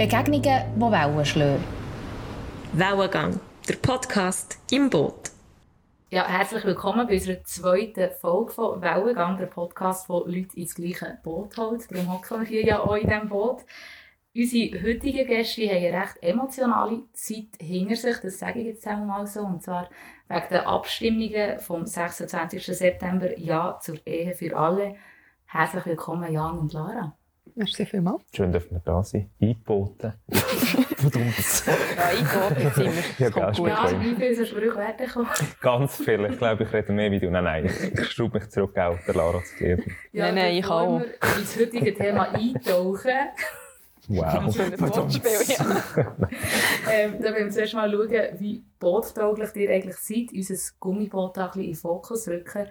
Begegnungen, die Wellen schlagen. Wellengang, der Podcast im Boot. Ja, herzlich willkommen bei unserer zweiten Folge von Wellengang, der Podcast, wo Leute ins gleiche Boot holt. Darum hocken wir hier ja auch in diesem Boot. Unsere heutigen Gäste haben eine recht emotionale Zeit hinter sich, das sage ich jetzt einmal so, und zwar wegen der Abstimmungen vom 26. September Ja zur Ehe für alle. Herzlich willkommen, Jan und Lara. Merci vielmals. Schön, dass wir da sind. Eingeboten. Verdammt. Ja, eingeboten sind wir. Ja, Kommt gell, gut. Ja, wie viele Sprüche werden kommen? Ganz viel. Ich glaube, ich rede mehr wie du. Nein, nein. Ich schraube mich zurück, auch der Lara zu geben. Ja, Nein, nein, ich auch. wir ins heutige Thema eintauchen, Wow. So ein Wortspiel, ja. ähm, dann wollen wir zuerst mal schauen, wie boottauglich ihr eigentlich seid, unser Gummiboot da ein bisschen in den Fokus rücken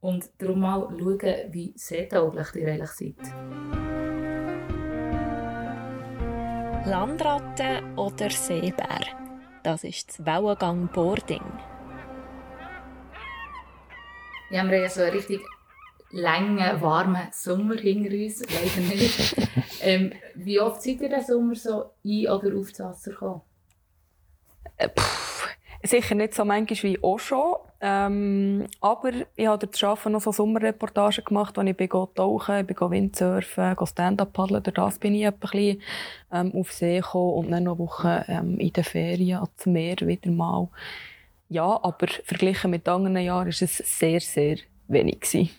und darum mal schauen, wie seetauglich ihr eigentlich seid. Landratte oder Seebär? Das ist das Wellengang Boarding. Ja, wir haben ja so einen richtig langen, warmen Sommer hinter uns, leider nicht. ähm, wie oft seid ihr den Sommer so ein- oder auf das Wasser gekommen? Sicher nicht so manchmal wie auch schon. Ähm, aber ich habe das Arbeiten noch so Sommerreportagen gemacht, wo ich bin tauchen, ich bin Windsurfen, Stand-up paddeln. Durch das bin ich ein bisschen, ähm, auf See gekommen und dann noch Wochen ähm, in den Ferien ans Meer wieder mal. Ja, aber verglichen mit anderen Jahren war es sehr, sehr wenig. Gewesen.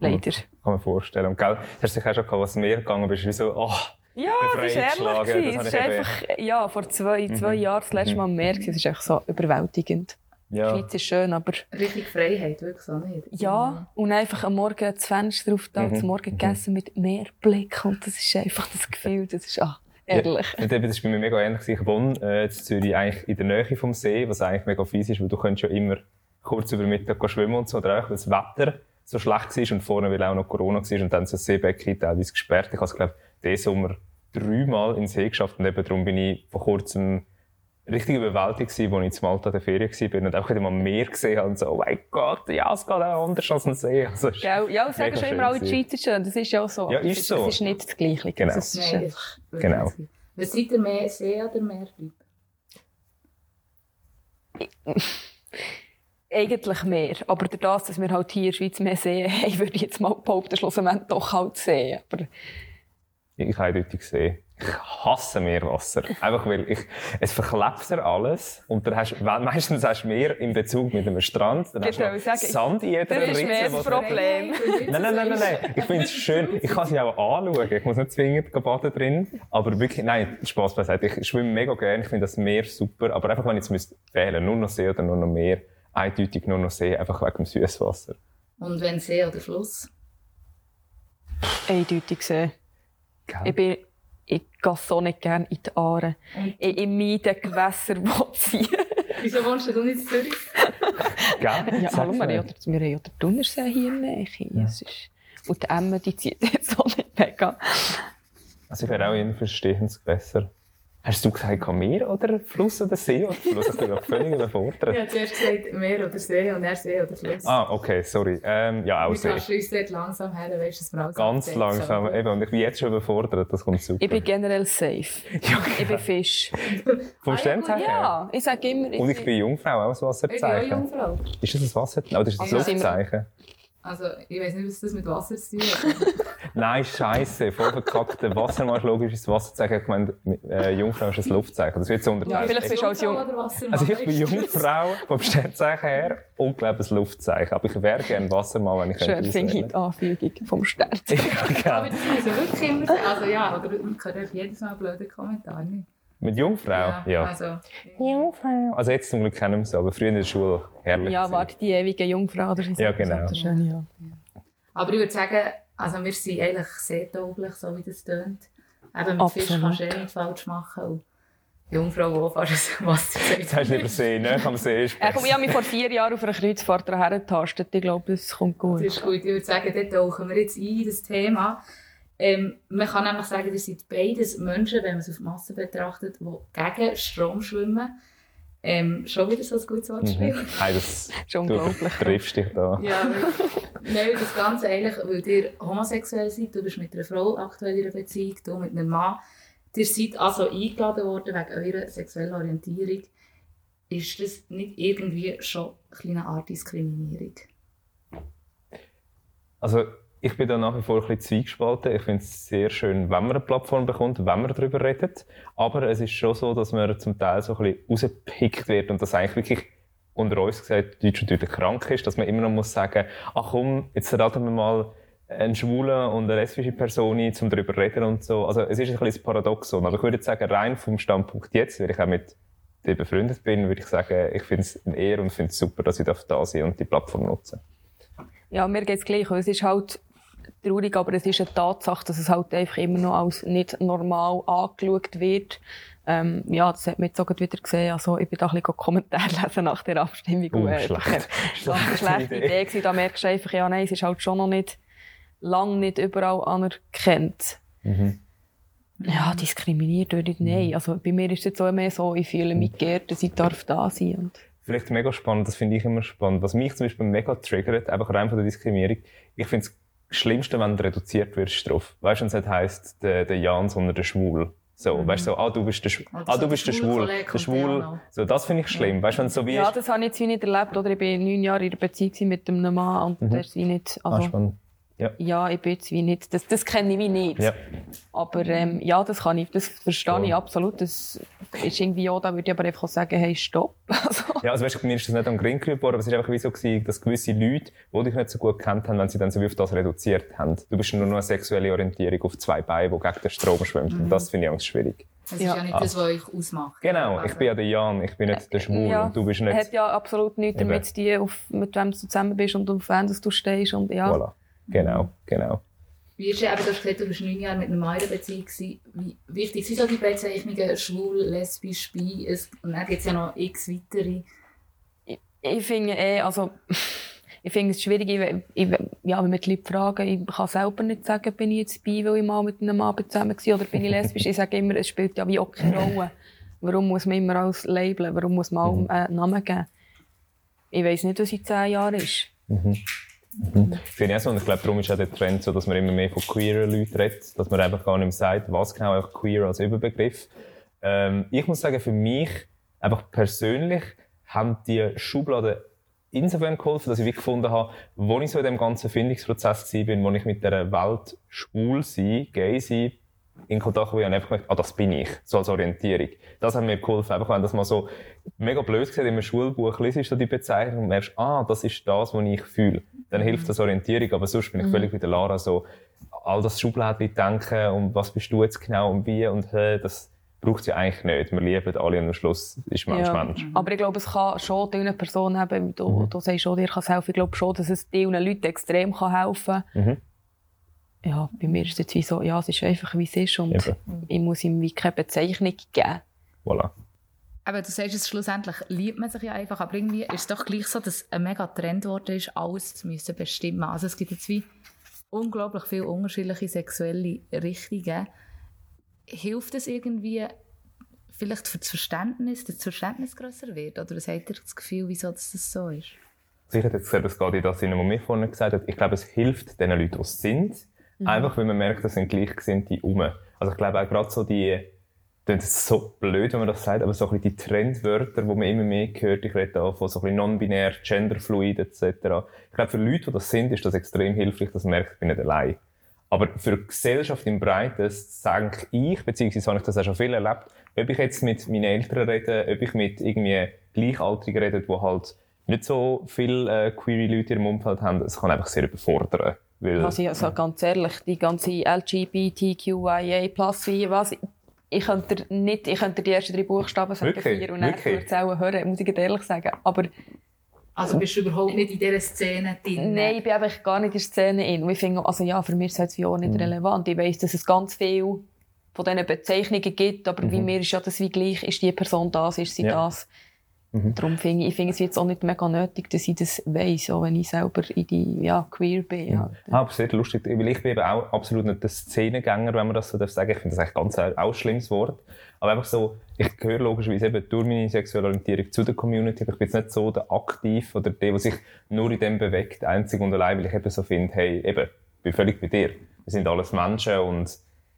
Leider. Kann man vorstellen. Und gell, hast du dich auch schon gehabt, was mehr gegangen bist, wie so, oh, Ja, das ist ehrlich. Es ist einfach, ja, vor zwei, zwei Jahren das letzte Mal am Meer. gewesen. Es ist einfach so überwältigend. Die ja. Schweiz ist schön, aber Richtig Freiheit, wirklich so nicht. ja. Und einfach am Morgen das Fenster auf da, Mhm. zum Morgen gegessen mit Meerblick. Und das ist einfach das Gefühl, das ist, ah, ehrlich. Ja, das war bei mir mega ähnlich. Ich wohne äh, in Zürich eigentlich in der Nähe vom See, was eigentlich mega fies ist, weil du könntest ja immer kurz über Mittag schwimmen und so, oder auch, weil das Wetter so schlecht war und vorne, weil auch noch Corona war und dann so das Seebecken teilweise gesperrt. Ich habe es, glaube diesen Sommer dreimal in den See geschafft und eben darum bin ich vor kurzem richtig überwältigt gewesen, als ich in Malta in der Ferien war und auch wieder mal Meer gesehen habe und so, oh mein Gott, ja, es geht auch anders als ein See. Also, es ist Gell? Ja, sagen schon immer alle, die gewesen. Schweiz ist schön. Das ist ja auch so. Ja, ist es so. Es ist nicht das Gleiche. Genau. Das ist Nein, einfach, Genau. Was seid ihr mehr See oder Meertyp? eigentlich mehr. Aber durch das, dass wir halt hier in der Schweiz mehr sehen, hey, würde ich jetzt mal behaupten, schlussendlich doch halt sehen. Aber Ich eindeutig sehe. Ich hasse Meerwasser. Einfach weil ich, es verklebt dir alles. Und dann hast, weil meistens hast du Meer in Bezug mit einem Strand. Dann hast Ich du sagen, Sand in jeder das ist Ritze. mehr das Problem. Nein, nein, nein, nein, nein. Ich finde es schön. Ich kann sie auch anschauen. Ich muss nicht zwingend baden drin. Aber wirklich, nein, Spaß beiseite. Ich schwimme mega gerne. Ich finde das Meer super. Aber einfach, wenn ich jetzt müsste wählen, nur noch See oder nur noch Meer, eindeutig nur noch See, einfach wegen dem Süßwasser. Und wenn See oder Fluss? eindeutig sehen. Ich bin, ich gehe so nicht gerne in die Aare. Und- Ich, ich meide Gewässer, die ziehen. Wieso wohnst du nicht in Zürich? Gell? Ja, hallo, wir haben ja den- wir haben ja den Thunersee hier in. Es ist, und die Emme, die zieht jetzt auch nicht mega. Also ich wäre auch in verstehendes Gewässer. Hast du gesagt, Meer oder Fluss oder See oder Fluss? Ich bin gerade völlig überfordert. Ich habe zuerst gesagt Meer oder See und er See oder Fluss. Ah, okay, sorry. Ähm, ja, auch Du See. kannst uns dort langsam her, dann weisst du, dass wir alles Ganz langsam. Eben, und ich bin jetzt schon überfordert, das kommt super. Ich bin generell safe. Ich bin Fisch. Vom Ah, ja, Sternzeichen her? Ja, ich sage immer... Und ich bin Jungfrau, auch ein Ich bin auch Wasserzeichen. Jungfrau. Ist das ein Wasserzeichen? Oder ist das ein Also Luftzeichen? Also, ich weiß nicht, was das mit Wasser zu tun hat. Nein, scheiße, voll verkackt. Der Wassermarsch logisch ist das Wasserzeichen. Ich meine, äh, Jungfrau ist ein Luftzeichen. Das wird so unter Ja, vielleicht bist du als Jung- Jungfrau? Also ich bin Jungfrau vom Sternzeichen her und glaube ein Luftzeichen. Aber ich wäre gerne Wassermann, wenn ich Schön könnte finde ich die Anfügung vom Stern. Ja, Aber das muss ja wirklich immer. Also ja, oder man einfach jedes Mal blöde Kommentare. nicht? Mit Jungfrau? Ja. Also, Jungfrau. Also jetzt zum Glück kennen wir es, aber früher in der Schule herrlich. Ja, warte, die ewige Jungfrau. Oder Ja, genau. Das ist schön, ja. aber ich würde sagen, also wir sind eigentlich sehr tauglich, so wie das tönt. Eben mit Fisch kannst du eh nicht falsch machen. Und Jungfrau auch fast ein Wasser Jetzt hast du lieber See, ne? Am See ist ich habe mich vor vier Jahren auf einer Kreuzfahrt hergetastet. Ich glaube, es kommt gut. Das ist gut. Ich würde sagen, dort tauchen wir jetzt ein, das Thema. Ähm, man kann nämlich sagen, ihr seid beides Menschen, wenn man es auf Masse betrachtet, die gegen Strom schwimmen. Ähm, schon wieder so ein gutes Wortspiel. Mhm. Hey, das, Schon du unglaublich. triffst dich da. Ja, weil, nein, das Ganze eigentlich, weil ihr homosexuell seid, du bist mit einer Frau aktuell in einer Beziehung, du mit einem Mann. Ihr seid also eingeladen worden wegen eurer sexuellen Orientierung. Ist das nicht irgendwie schon eine Art Diskriminierung? Also ich bin da nach wie vor ein bisschen zwiegespalten. Ich finde es sehr schön, wenn man eine Plattform bekommt, wenn man darüber redet. Aber es ist schon so, dass man zum Teil so ein bisschen rausgepickt wird und das eigentlich wirklich unter uns gesagt Deutsch natürlich krank ist, dass man immer noch muss sagen, ach komm, jetzt raten wir mal einen schwulen und eine lesbische Person ein, um darüber zu reden und so. Also es ist ein bisschen ein Paradoxon. Aber ich würde sagen, rein vom Standpunkt jetzt, weil ich auch mit dir befreundet bin, würde ich sagen, ich finde es eine Ehre und finde es super, dass ich da sein und die Plattform nutzen Ja, mir geht es gleich. Es ist halt traurig, aber es ist eine Tatsache, dass es halt einfach immer noch als nicht normal angeschaut wird. Ähm, ja, das hat man jetzt auch wieder gesehen. Also, ich bin da ein bisschen Kommentare lesen nach der Abstimmung. Uh, äh, schlecht. Das war eine schlechte Idee. Idee. Da merkst du einfach, ja, nein, es ist halt schon noch nicht, lang nicht überall anerkannt. Mhm. Ja, diskriminiert würde ich nein. Also, bei mir ist es jetzt auch mehr so, ich fühle mich geehrt, dass ich darf da sein und Vielleicht mega spannend, das finde ich immer spannend. Was mich zum Beispiel mega triggert, einfach rein von der Diskriminierung, ich finde es Schlimmste, wenn du reduziert wirst drauf. Weißt du, wenn es nicht heisst, der, der Jan, sondern der Schwul. So, mhm. weißt du, so, ah, du bist der, Sch oh, ah, du bist der Schwul. Der Schwul. So, das finde ich schlimm. Weißt du, wenn so wie Ja, das habe ich jetzt nicht erlebt, oder? Ich war neun Jahre in einer Beziehung mit einem Mann und mhm. der ist nicht, also. Ah, spannend. Ja. ja, ich bin jetzt wie nicht, das, das kenne ich wie nicht. Ja. Aber ähm, ja, das kann ich, das verstehe cool. ich absolut. Das ist irgendwie auch, da würde ich aber einfach sagen, hey, stopp. Also. Ja, also weißt du, mir ist das nicht am Grin geworden, aber es ist einfach wie so gewesen, dass gewisse Leute, die dich nicht so gut kennt haben, wenn sie dann so wie auf das reduziert haben. Du bist nur noch eine sexuelle Orientierung auf zwei Beinen, die gegen den Strom schwimmt. Mhm. Und das finde ich ganz schwierig. Das ja. ist ja nicht das, was euch ausmacht. Genau, ich bin ja der Jan, ich bin nicht der Schwul ja, und du bist nicht... hat ja absolut nichts damit zu tun, mit wem du zusammen bist und auf wen du stehst und ja. Voilà. Genau, genau. Wie ist eben, du hast gesagt, du warst neun Jahre mit einer Meierbeziehung. Wie wichtig sind so die Bezeichnungen schwul, lesbisch, bi? Und dann gibt es ja noch x weitere. Ich, ich finde eh, also, ich finde es schwierig, ich, ich, ja, wenn wir die Leute fragen, ich kann selber nicht sagen, bin ich jetzt bi, weil ich mal mit einem Mann zusammen war, oder bin ich lesbisch. ich sage immer, es spielt ja wie auch keine Rolle. Warum muss man immer alles labeln? Warum muss man mhm. einen Namen geben? Ich weiss nicht, was in zehn Jahren ist. Mhm. Mhm. Finde ich auch so. Und ich glaube, darum ist auch der Trend so, dass man immer mehr von queeren Leuten redet, dass man einfach gar nicht mehr sagt, was genau einfach queer als Überbegriff. Ähm, ich muss sagen, für mich, einfach persönlich, haben die Schubladen insofern geholfen, dass ich wirklich gefunden habe, wo ich so in dem ganzen Findungsprozess war, wo ich mit der Welt schwul sein, gay sein, in Kontakt wo ich einfach gemerkt, ah, das bin ich, so als Orientierung. Das hat mir geholfen, einfach wenn das mal so mega blöd gesehen, in einem Schulbuch liest du die Bezeichnung und merkst, ah, das ist das, was ich fühle. Dann hilft das Orientierung, aber sonst bin ich mhm. völlig wie der Lara so, all das Schubladen denken und was bist du jetzt genau und wie und hey, das braucht es ja eigentlich nicht. Wir lieben alle und am Schluss ist Mensch ja. Mensch. Aber ich glaube, es kann schon diesen Personen haben, du, mhm. du sagst schon, dir kann es helfen. Ich glaube schon, dass es diesen Leuten extrem kann helfen kann. Mhm ja, bei mir ist es wie so, ja, es ist einfach wie es ist und Eben. ich muss ihm wie keine Bezeichnung geben. Voilà. Aber du sagst es schlussendlich, liebt man sich ja einfach, aber irgendwie ist es doch gleich so, dass ein mega Trend geworden ist, alles zu müssen bestimmen. Also es gibt jetzt wie unglaublich viele unterschiedliche sexuelle Richtungen. Hilft es irgendwie vielleicht für das Verständnis, dass das Verständnis grösser wird? Oder was habt ihr das Gefühl, wieso das so ist? Ich hätte jetzt gesagt, das geht in das Sinne, was mir vorhin gesagt hat. Ich glaube, es hilft den Leuten, die es sind, Mhm. Einfach, weil man merkt, das sind Gleichgesinnte um. Also ich glaube auch gerade so die, das ist so blöd, wenn man das sagt, aber so ein bisschen die Trendwörter, die man immer mehr hört, ich rede auch von so ein bisschen non-binär, genderfluid etc. Ich glaube, für Leute, die das sind, ist das extrem hilfreich, dass man merkt, ich bin nicht allein. Aber für die Gesellschaft im Breiten sage ich, beziehungsweise habe ich das auch schon viel erlebt, ob ich jetzt mit meinen Eltern rede, ob ich mit irgendwie Gleichaltrigen rede, die halt nicht so viele äh, queere Leute im Umfeld haben, es kann einfach sehr überfordern. Weil, also, also ganz ehrlich, die ganze LGBTQIA plus wie was, ich könnte nicht, ich könnte die ersten drei Buchstaben sagen, wirklich? vier und dann würde es auch hören, muss ich ehrlich sagen. Aber also bist du überhaupt nicht in dieser Szene drin? Nein, ich bin einfach gar nicht in der Szene drin. Und ich finde, also ja, für mich ist es auch nicht mhm. relevant. Ich weiss, dass es ganz viel von diesen Bezeichnungen gibt, aber mhm. wie mir ist ja das wie gleich, ist die Person das, ist sie ja. das. Mhm. Darum finde ich, ich finde es jetzt auch nicht mega nötig, dass ich das weiss, auch wenn ich selber in die, ja, queer bin. Ja. Ja. aber sehr lustig, weil ich bin eben auch absolut nicht der Szenengänger, wenn man das so sagen darf. Ich finde das eigentlich ganz ein, auch ein schlimmes Wort. Aber einfach so, ich gehöre logischerweise eben durch meine sexuelle Orientierung zu der Community, aber ich bin jetzt nicht so der Aktiv oder der, der sich nur in dem bewegt, einzig und allein, weil ich eben so finde, hey, eben, ich bin völlig bei dir. Wir sind alles Menschen und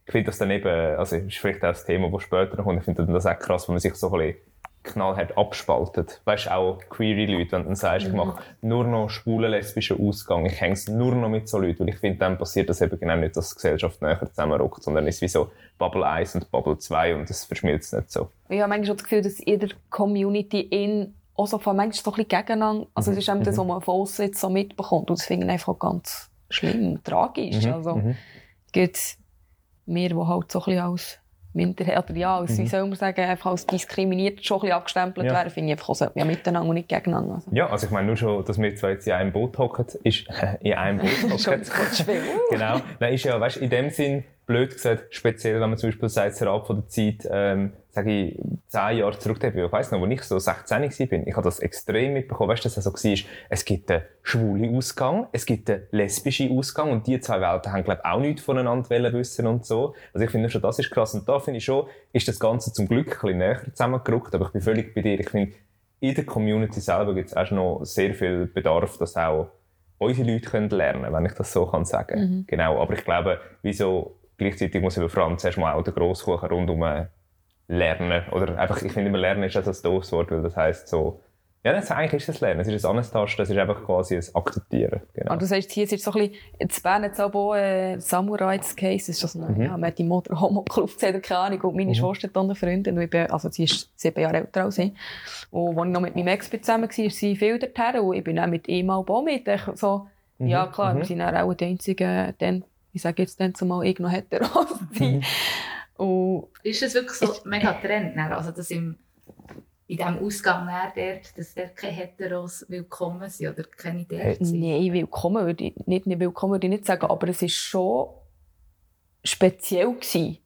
ich finde das dann eben, also ist vielleicht auch das Thema, das später noch kommt, ich finde das auch krass, wenn man sich so ein bisschen knallhart abspaltet. Weißt du, auch queere Leute, wenn du dann sagst, ich mache nur noch schwulen, lesbischen Ausgang, ich hänge nur noch mit so Leuten, weil ich finde, dann passiert das eben genau nicht, dass die Gesellschaft näher zusammenrückt, sondern es ist wie so Bubble 1 und Bubble 2 und das verschmilzt nicht so. Ich habe manchmal schon das Gefühl, dass in der Community in auch so von manchmal so ein bisschen gegeneinander, also es ist eben das, was man von aussen jetzt so mitbekommt und das finde ich einfach ganz schlimm, tragisch. Also, es gibt wir, die halt so ein bisschen als Minderheit, oder ja, als, wie soll man sagen, einfach als diskriminiert schon ein bisschen abgestempelt Ja. werden, finde ich einfach so, ja, miteinander und nicht gegeneinander. Also. Ja, also ich meine, nur schon, dass wir zwei jetzt in einem Boot hocken, ist, in einem Boot Schon hocken. schwer. genau. Nein, ist ja, weißt, in dem Sinn, blöd gesagt, speziell, wenn man zum Beispiel sagt, ab von der Zeit, ähm, sage ich, zehn Jahre zurückdenke, ich weiss noch, als ich so 16 war, ich habe das extrem mitbekommen, weißt du, dass es so war, es gibt einen schwulen Ausgang, es gibt einen lesbischen Ausgang und die zwei Welten haben, glaube ich, auch nichts voneinander wissen und so. Also ich finde schon, das ist krass. Und da finde ich schon, ist das Ganze zum Glück ein bisschen näher zusammengerückt, aber ich bin völlig bei dir, ich finde, in der Community selber gibt es auch noch sehr viel Bedarf, dass auch unsere Leute können lernen wenn ich das so kann sagen. Genau, aber ich glaube, wieso gleichzeitig muss eben vor allem zuerst mal auch der Grosskuchen rundum äh, lernen. Oder einfach, ich finde immer Lernen ist das ein doofes Wort, weil das heisst so, ja, das, eigentlich ist es Lernen. Es ist ein Antasten, es ist einfach quasi ein Akzeptieren. Genau. Aber du sagst, hier ist so ein bisschen, jetzt Bern jetzt aber auch, äh, Samurais Case, ist das so, ja, man hat die Motor Homo-Club aufgezählt, keine Ahnung, und meine Schwester hat eine Freundin, und ich bin, also sie ist sieben Jahre älter als ich. Und als ich noch mit meinem Ex zusammen war, ist sie viel dorthin, und ich bin auch mit ihm auch mit, ich so, ja klar, wir sind auch die einzigen, dann, ich sage jetzt dann zumal, ich noch heteros sein. Und Ist es wirklich so mega Trend? Also, dass im, in diesem Ausgang dort, dass dort keine Heteros willkommen sind oder keine dort sind? Nein, willkommen würde ich nicht, nicht willkommen würde ich nicht sagen, aber es war schon speziell gewesen.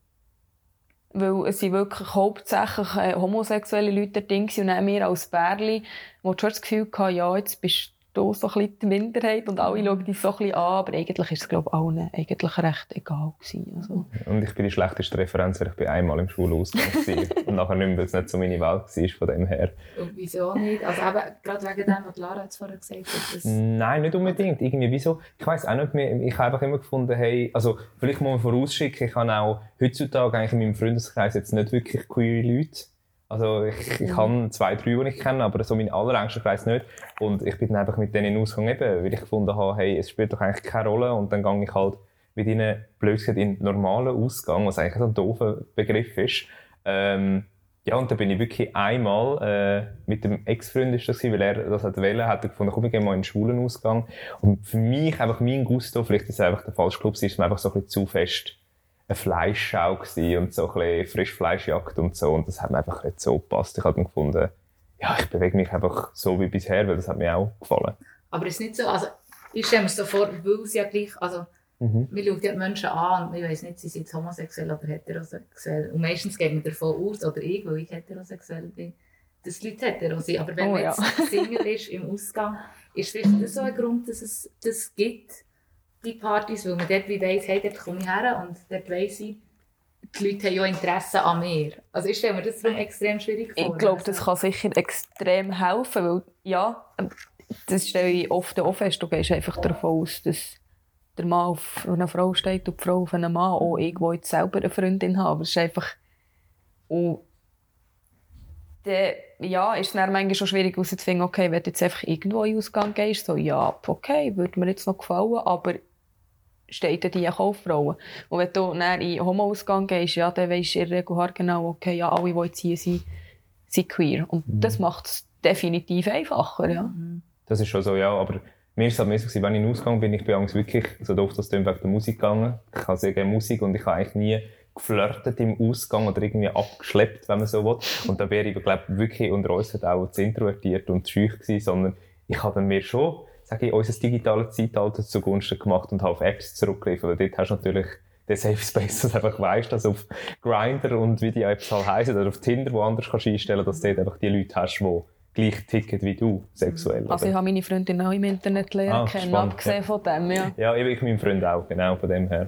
Weil es sind wirklich hauptsächlich äh, homosexuelle Leute dort und dann wir als Bärli, wo schon das Gefühl hatten, ja, jetzt bist du so ein bisschen die Minderheit und alle schauen dich so ein bisschen an, aber eigentlich ist es, glaube ich, allen eigentlich recht egal gewesen. Also. Und ich bin die schlechteste Referenz, weil ich bin einmal im Schulausgang war. und nachher nicht mehr, weil es nicht so meine Welt war, von dem her. Und wieso nicht? Also eben, gerade wegen dem, was Lara jetzt vorher gesagt hat. Nein, nicht unbedingt. Irgendwie, wieso? Ich weiss auch nicht mehr. Ich habe einfach immer gefunden, hey, also, vielleicht muss man vorausschicken, ich habe auch heutzutage eigentlich in meinem Freundeskreis jetzt nicht wirklich queere Leute. Also, ich, ich habe zwei, drei, die ich kenne, aber so mein allerengster Kreis nicht. Und ich bin dann einfach mit denen in den Ausgang eben, weil ich gefunden habe, hey, es spielt doch eigentlich keine Rolle. Und dann gehe ich halt mit ihnen, blöd gesagt, in den normalen Ausgang, was eigentlich so ein doofer Begriff ist. Ähm, ja, und da bin ich wirklich einmal äh, mit dem Ex-Freund, ist das gewesen, weil er das hat wollen, hat er gefunden, komm, wir gehen mal in den schwulen Ausgang. Und für mich, einfach mein Gusto, vielleicht ist es einfach der falsche Club, ist mir einfach so ein bisschen zu fest eine Fleischschau gewesen und so ein bisschen Frischfleischjagd und so. Und das hat mir einfach nicht so gepasst. Ich habe dann gefunden, ja, ich bewege mich einfach so wie bisher, weil das hat mir auch gefallen. Aber es ist nicht so, also ich stelle mir so vor, weil es ja gleich, also Mhm. wir schauen ja die Menschen an und ich weiss nicht, sie sind homosexuell oder heterosexuell. Und meistens geht man davon aus, oder ich, weil ich heterosexuell bin, dass die Leute hetero sind. Aber wenn Oh, man ja. jetzt Single ist im Ausgang, ist vielleicht das so ein Grund, dass es das gibt, die Partys, weil man dort wie weiss, hey, dort komme ich her und dort weiss ich, die Leute haben ja Interesse an mir. Also ich stelle mir das darum extrem schwierig vor. Ich glaube, das kann sicher extrem helfen, weil, ja, das stelle ich oft auch fest, du gehst einfach davon aus, dass der Mann auf einer Frau steht und die Frau auf einem Mann, auch ich, wo jetzt selber eine Freundin habe, aber es ist einfach, und dann, ja, ist es dann manchmal schon schwierig herauszufinden, okay, wenn du jetzt einfach irgendwo in Ausgang gehst, so, ja, okay, würde mir jetzt noch gefallen, aber steht dann die auch auf Frauen. Und wenn du dann in den Homo-Ausgang gehst, ja, dann weisst du in der Regel genau, okay, ja, alle, die jetzt hier sind, sind queer. Und das macht es definitiv einfacher, ja. Das ist schon so, ja, aber mir ist es halt mehr so gewesen, wenn ich in den Ausgang bin, ich bin eigentlich wirklich, so doof das klingt, wegen der Musik gegangen. Ich habe sehr gerne Musik und ich habe eigentlich nie geflirtet im Ausgang oder irgendwie abgeschleppt, wenn man so will. Und da wäre ich, glaube wirklich unter uns auch zu introvertiert und zu schüch gewesen, sondern ich habe dann mir schon, sage ich, unser digitales Zeitalter zugunsten gemacht und habe auf Apps zurückgegriffen, weil dort hast du natürlich den Safe Space, dass du einfach weißt, dass auf Grindr und wie die Apps halt heißen, oder auf Tinder, wo anders kannst einstellen, dass du dort einfach die Leute hast, die gleich ticken wie du, sexuell. Also ich oder? habe meine Freundin auch im Internet lernen Ah, kennen, spannend, abgesehen ja. von dem, ja. Ja, ich, ich mein Freund auch, genau, von dem her.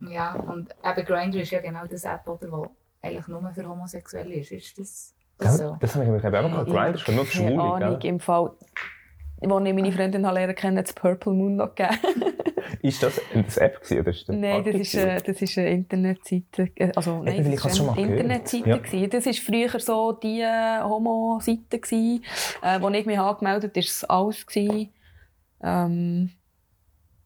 Ja, und eben Grindr ist ja genau das App, oder, wo eigentlich nur für Homosexuelle ist. Ist das, das so? Das habe ich mich eben auch gehabt. Grindr ist nur für Keine Schwule, Ahnung, gell? im Fall, als ich meine Freundin habe lernen kennen, es Purple Moon noch gegeben. ist das eine App gewesen, oder ist das Nein, das ist, äh, das ist eine Internetseite. Also, nein, hast das schon eine. Internetseite. Ja. gewesen. Das war früher so die äh, Homo-Seite, äh, wo ich mich angemeldet habe, ist es alles. Gewesen. Ähm,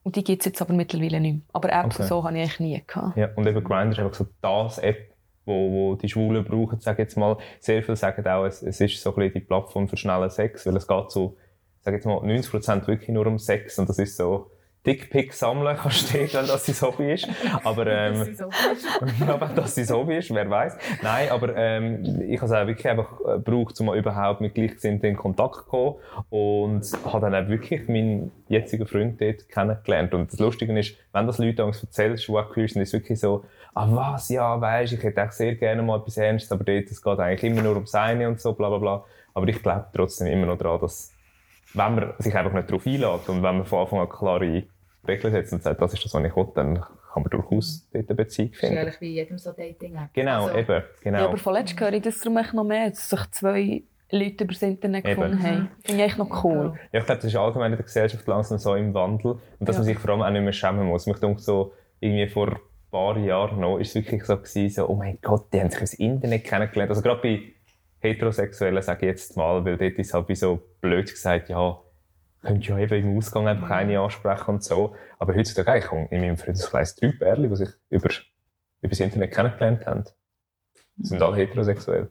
und die gibt es jetzt aber mittlerweile nicht mehr. Aber Apps Okay. so habe ich eigentlich nie gehabt. Ja, und eben Grindr ist einfach so das App, wo, wo die Schwulen brauchen, sage jetzt mal. Sehr viele sagen auch, es, es ist so ein bisschen die Plattform für schnellen Sex, weil es geht so, sage jetzt mal, 90% wirklich nur um Sex und das ist so, Dickpics sammeln kannst du wenn das dein Hobby ist. Aber, ähm, Das ist so. ja, wenn das dein Hobby ist, wer weiß. Nein, aber ähm, ich habe es auch wirklich einfach äh, gebraucht, um mal überhaupt mit Gleichgesinnten in Kontakt zu kommen und habe dann auch wirklich meinen jetzigen Freund dort kennengelernt. Und das Lustige ist, wenn das Leute uns erzählst, die queer sind, ist es wirklich so, ah was, ja, weisst, ich hätte auch sehr gerne mal etwas Ernstes, aber dort, es geht eigentlich immer nur ums eine und so, bla bla bla. Aber ich glaube trotzdem immer noch daran, dass wenn man sich einfach nicht darauf einlädt und wenn man von Anfang an klare Regeln setzt und sagt, das ist das, was ich will, dann kann man durchaus dort eine Beziehung Das ist finden. eigentlich wie jedem so Dating-App. Genau, Also, eben, genau. Ja, aber vorletzt höre ich das darum echt noch mehr, dass sich zwei Leute über das Internet Eben. gefunden haben. Finde ich echt noch cool. Ja, ich glaube, das ist allgemein in der Gesellschaft langsam so im Wandel. Und dass Ja. man sich vor allem auch nicht mehr schämen muss. Mich denke so, irgendwie vor ein paar Jahren noch, ist es wirklich so gewesen, so, oh mein Gott, die haben sich ins Internet kennengelernt. Also gerade bei Heterosexuellen, sage ich jetzt mal, weil dort ist halt wie so blöd gesagt, ja, könnt ja eben im Ausgang einfach eine ansprechen und so. Aber heutzutage, ich komme in meinem Freundeskreis drei Pärchen, die sich über, über das Internet kennengelernt haben. Die sind alle heterosexuell.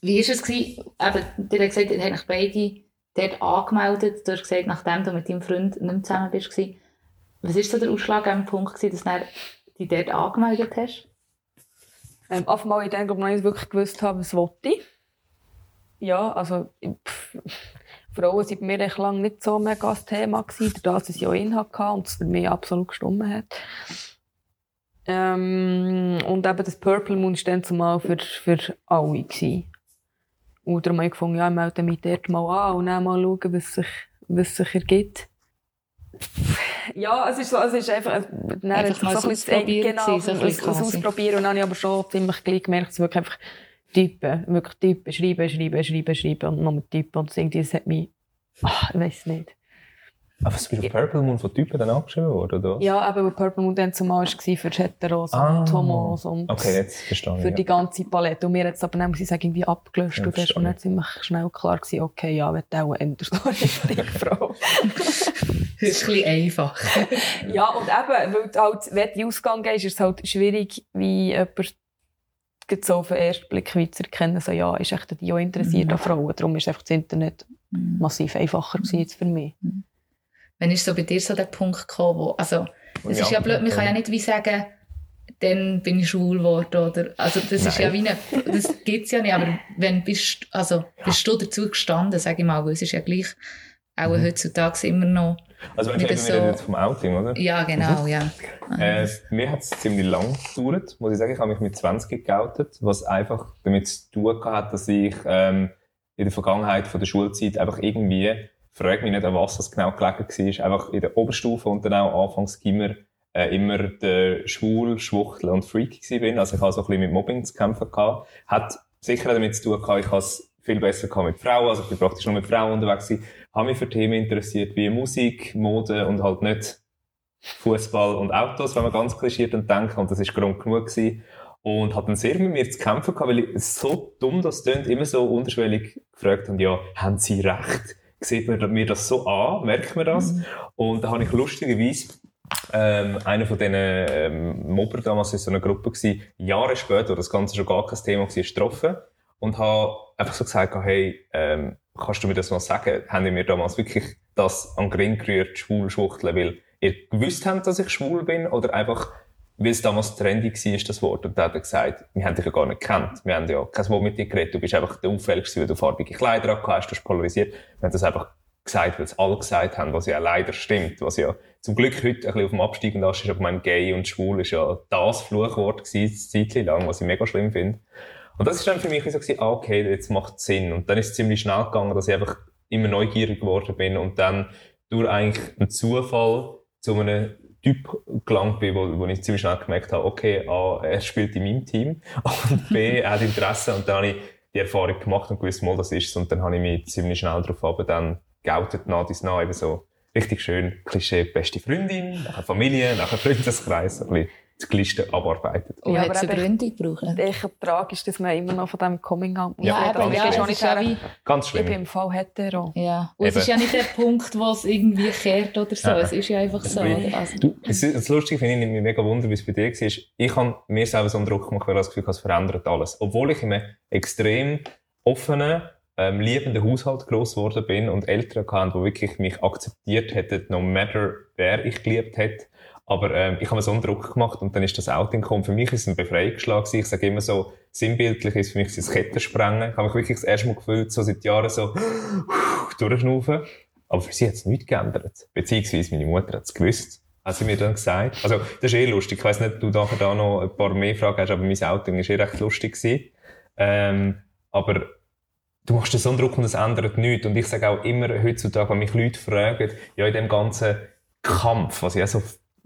Wie war es? Gewesen? Eben, dir hat gesagt, ihr habt euch beide dort angemeldet. Du hast gesagt, nachdem du mit deinem Freund nicht mehr zusammen bist. Was war so der ausschlaggebende Punkt, gewesen, dass du dich dort angemeldet hast? Ähm, ich denke, ob ich noch nicht wirklich gewusst habe, was ich. Ja, also, pff, Frauen sind bei mir echt lange nicht so mega das Thema gewesen, dadurch, dass ich auch ihn hatte und es für mich absolut gestimmt hat. Ähm, und eben das Purple Moon war dann zumal für, für alle. Gewesen. Und darum habe ich gefunden, ja, ich melde mich dort mal an und dann mal schauen, was sich, was sich ergibt. Ja, es ist so, es ist einfach, dann Einfach hat sich mal so ein bisschen- Ausprobieren genau, so ein bisschen. Ausprobieren. Und dann habe ich aber schon ziemlich gleich gemerkt, es wirklich einfach typen, wirklich typen, schreiben, schreiben, schreiben, schreiben und nochmal typen. Und irgendwie, das hat mich, ah, ich weiß nicht. Aber du auf Purple Moon von Typen dann angeschrieben worden, oder? was? Ja, aber weil Purple Moon dann zumal war für Heteros Ah. und Homos und Okay, jetzt verstehe ich. für ja. die ganze Palette. Und mir es aber dann, muss ich sagen, irgendwie abgelöscht. Ja, und da war mir dann ziemlich schnell klar gewesen, okay, ja, wenn du auch eine so richtige Frau. Das ist ein bisschen einfach. Ja, und eben, weil du halt, wenn du Ausgang gehst, ist es halt schwierig, wie jemand so auf den ersten Blick wie zu erkennen, so, ja, ist echt die auch interessiert an Frauen. Darum ist einfach das Internet massiv einfacher gewesen jetzt für mich. Wann ist so bei dir so der Punkt gekommen, wo, also, es ja, ist ja blöd, man kann ja nicht wie sagen, dann bin ich schwul geworden, oder, also, das ist ja Nein. wie eine, das gibt's ja nicht, aber wenn bist, also, bist du dazu gestanden, sag ich mal, weil es ist ja gleich, auch Mhm. heutzutage immer noch, Also das reden wir so- jetzt vom Outing, oder? ja, genau, ja. Äh, mir hat es ziemlich lang gedauert, muss ich sagen. Ich habe mich mit 20 geoutet, was einfach damit zu tun hat, dass ich ähm, in der Vergangenheit von der Schulzeit einfach irgendwie, frage mich nicht, an was das genau gelegen war, einfach in der Oberstufe und dann auch anfangs Gimmer äh, immer der Schwul, Schwuchtel und Freak gewesen bin. Also ich habe so ein bisschen mit Mobbing zu kämpfen gehabt. Hat sicher damit zu tun gehabt, ich habe es viel besser mit Frauen, also ich bin praktisch nur mit Frauen unterwegs gewesen, habe mich für Themen interessiert wie Musik, Mode und halt nicht Fußball und Autos, wenn man ganz klischiert und denkt, und das ist Grund genug gewesen. Und hat dann sehr mit mir zu kämpfen gehabt, weil ich so dumm das tönt, immer so unterschwellig gefragt habe, ja, haben Sie recht? Sieht man mir das so an? Merkt man das? Und da habe ich lustigerweise ähm, einer von diesen ähm, Mobber damals in so einer Gruppe gewesen, Jahre später, wo das Ganze schon gar kein Thema war, getroffen und habe einfach so gesagt, hey, ähm, kannst du mir das mal sagen? Haben mir damals wirklich das an den Grin gerührt, schwul, schwuchteln, weil ihr gewusst habt, dass ich schwul bin oder einfach, weil es damals trendy war, das Wort. Und dann hat er gesagt, wir haben dich ja gar nicht gekannt. Wir haben ja kein Wort mit dir geredet. Du bist einfach der Auffälligste, weil du farbige Kleider hast, du hast polarisiert. Wir haben das einfach gesagt, weil es alle gesagt haben, was ja leider stimmt. Was ja zum Glück heute ein bisschen auf dem absteigenden Ast ist, aber mein Gay und Schwul ist ja das Fluchwort gewesen, eine Zeit lang, was ich mega schlimm finde. Und das ist dann für mich so gewesen, ah, okay, jetzt macht Sinn. Und dann ist es ziemlich schnell gegangen, dass ich einfach immer neugierig geworden bin und dann durch eigentlich einen Zufall zu einem Typ gelangt bin, wo, wo ich ziemlich schnell gemerkt habe, okay, A, er spielt in meinem Team und B, er hat Interesse und dann habe ich die Erfahrung gemacht und gewusst, mal, das ist und dann habe ich mich ziemlich schnell darauf aber dann geoutet, nah dies nah, eben so richtig schön Klischee beste Freundin, nachher Familie, nachher Freundeskreis, ein bisschen das Liste abarbeitet. Und Ja, hat es eine Gründung gebraucht? Echt tragisch, dass man immer noch von diesem Coming-out Ja, Ja, ja, nicht ist ja wie... Ganz Ich bin schlimm. im Fall hetero. Ja. Und es ist ja nicht der Punkt, wo es irgendwie kehrt oder so. Ja. Es ist ja einfach so. Also, Du, das Lustige finde ich, mich mega wunder, wie es bei dir war. Ich habe mir selber so einen Druck gemacht, weil ich das Gefühl habe, es verändert alles. Obwohl ich in einem extrem offenen, ähm, liebenden Haushalt gross geworden bin und Eltern hatte, die wirklich mich akzeptiert hätten, no matter wer ich geliebt hätte. Aber ähm, ich habe mir so einen Druck gemacht und dann ist das Outing gekommen. Für mich ist es ein Befreiungsschlag. Ich sage immer so, sinnbildlich ist für mich das Kettensprengen. Ich habe mich wirklich das erste Mal gefühlt, so seit Jahren so durchschnaufen. Aber für sie hat es nichts geändert. Beziehungsweise meine Mutter hat es gewusst. Hat sie mir dann gesagt. Also, das ist eh lustig. Ich weiss nicht, ob du nachher da noch ein paar mehr Fragen hast, aber mein Outing war eh recht lustig. Ähm, aber du machst dir so einen Druck und es ändert nichts. Und ich sage auch immer heutzutage, wenn mich Leute fragen, ja, in dem ganzen Kampf, was ich auch so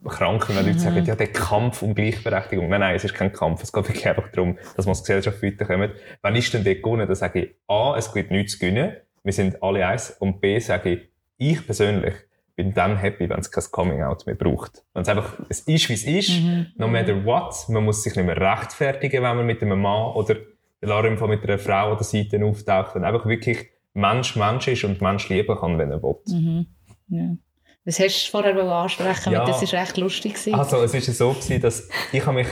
krank finde, wenn Leute sagen, ja, der Kampf um Gleichberechtigung. Nein, nein, es ist kein Kampf. Es geht wirklich einfach darum, dass wir als Gesellschaft weiterkommen. Wenn ist denn dort gewonnen? Dann sage ich, A, es gibt nichts zu gewinnen. Wir sind alle eins. Und B, sage ich, ich persönlich bin dann happy, wenn es kein Coming-out mehr braucht. Wenn es einfach, es ist, wie es ist, no matter what. Man muss sich nicht mehr rechtfertigen, wenn man mit einem Mann oder im Fall mit einer Frau an der Seite auftaucht. Wenn einfach wirklich Mensch Mensch ist und Mensch lieben kann, wenn er will. mhm. ja. Was hast du vorher ansprechen? Ja. Das war recht lustig. gewesen. Also, es ist ja so gewesen, dass ich mich,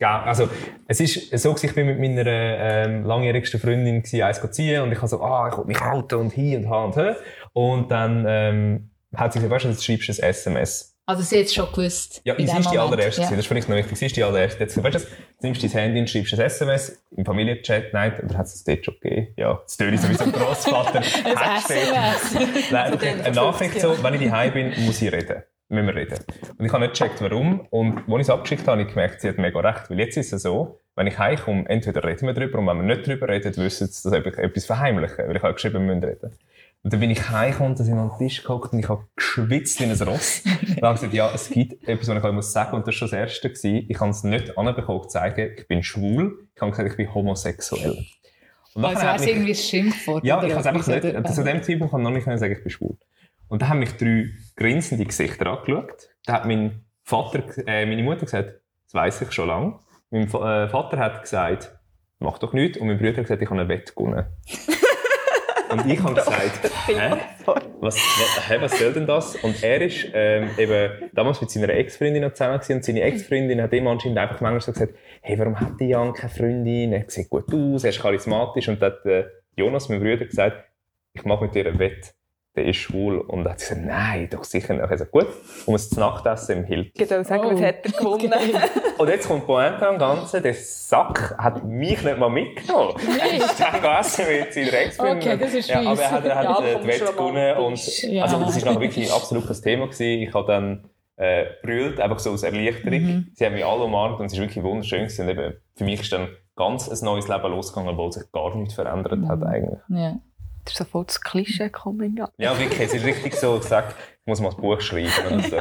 also, es ist so gewesen, ich bin mit meiner, ähm, langjährigsten Freundin gewesen, eins ziehen und ich habe so, ah, ich will mich outen und hin und her und her. Und dann, ähm, hat sie gesagt, weißt du, jetzt schreibst du ein SMS. Also sie hat es schon gewusst. Ja, sie ist die allererste. Ja. Das ist vielleicht noch wichtig. Sie ist die allererste. Jetzt, weißt du, nimmst dein Handy und schreibst ein SMS im Familienchat. Nein, oder hat es das dort schon gegeben? Ja, das töne ich sowieso Grossvater. Ein SMS. Nein, okay. eine Nachricht so, wenn ich daheim bin, muss ich reden. Müssen wir reden. Und ich habe nicht gecheckt, warum. Und als ich es abgeschickt habe, habe ich gemerkt, sie hat mega recht. Weil jetzt ist es so, wenn ich heimkomme, entweder reden wir drüber und wenn wir nicht drüber reden, wissen sie, dass ich etwas verheimlichen. Weil ich habe geschrieben, wir müssen reden. Und dann bin ich heimgekommen, da sind wir an den Tisch gehockt und ich habe geschwitzt wie ein Ross. Dann habe ich gesagt, ja, es gibt etwas, was ich euch muss sagen und das war schon das Erste. Gewesen. Ich habe es nicht anbekommen, zu sagen, ich bin schwul. Ich habe gesagt, ich bin homosexuell. Und Also wäre es mich- irgendwie ein Schimpfwort. ja, ich kann es einfach nicht. oder? Zu dem Zeitpunkt kann ich noch nicht sagen, ich bin schwul. Und dann haben mich drei grinsende Gesichter angeschaut. Da hat mein Vater, äh, meine Mutter gesagt, das weiss ich schon lange. Mein äh, Vater hat gesagt, mach doch nichts. Und mein Bruder hat gesagt, ich habe eine Wette gewonnen. Und ich habe gesagt, hä? Was, hä, was soll denn das? Und er ist ähm, eben damals mit seiner Ex-Freundin noch zusammen gewesen. und seine Ex-Freundin hat ihm anscheinend einfach manchmal so gesagt, hey, warum hat die Jan keine Freundin? Er sieht gut aus, er ist charismatisch. Und dann hat äh, Jonas, mein Bruder, gesagt, ich mache mit dir eine Wette. Der ist schwul. Und er hat gesagt, nein, doch sicher nicht. Hat gesagt, gut, um es zu Nachtessen im Hilton. Ich auch sagen, Oh. was hat er gewonnen? Und jetzt kommt die Pointe am Ganzen, der Sack hat mich nicht mal mitgenommen. Er ist dann gegessen mit seiner Ex-Freundin. Okay, das ist ja. Aber er hat, er hat Ja, äh, die Wette gewonnen und. Ja. also, das ist nachher wirklich absolut kein Thema gewesen. Ich habe dann, äh, brüllt, einfach so aus Erleichterung. Mhm. Sie haben mich alle umarmt und es ist wirklich wunderschön gewesen. Und eben, für mich ist dann ganz ein neues Leben losgegangen, obwohl sich gar nichts verändert hat eigentlich. Ja. Das ist so voll das Klischee-Coming out. Ja, wirklich, es ist richtig so gesagt, ich muss mal ein Buch schreiben und so.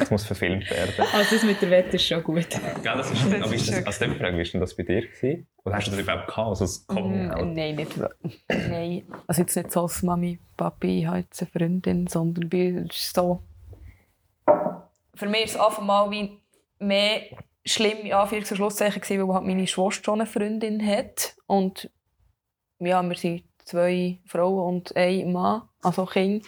Es muss verfilmt werden. Also das mit der Wette ist schon gut. Gell, das ist, aber ist das, also, wie war denn das bei dir? Gewesen? Oder hast du das überhaupt gehabt, also das Coming Out? Mm, Nein, nicht. Nein. Also jetzt nicht so als Mami, Papi, ich habe jetzt eine Freundin, sondern ist es so... Für mich ist es einfach mal wie mehr schlimm, in Anführungs- und Schlusszeichen, weil halt meine Schwester schon eine Freundin hat. Und ja, wir sind zwei Frauen und ein Mann, also Kind.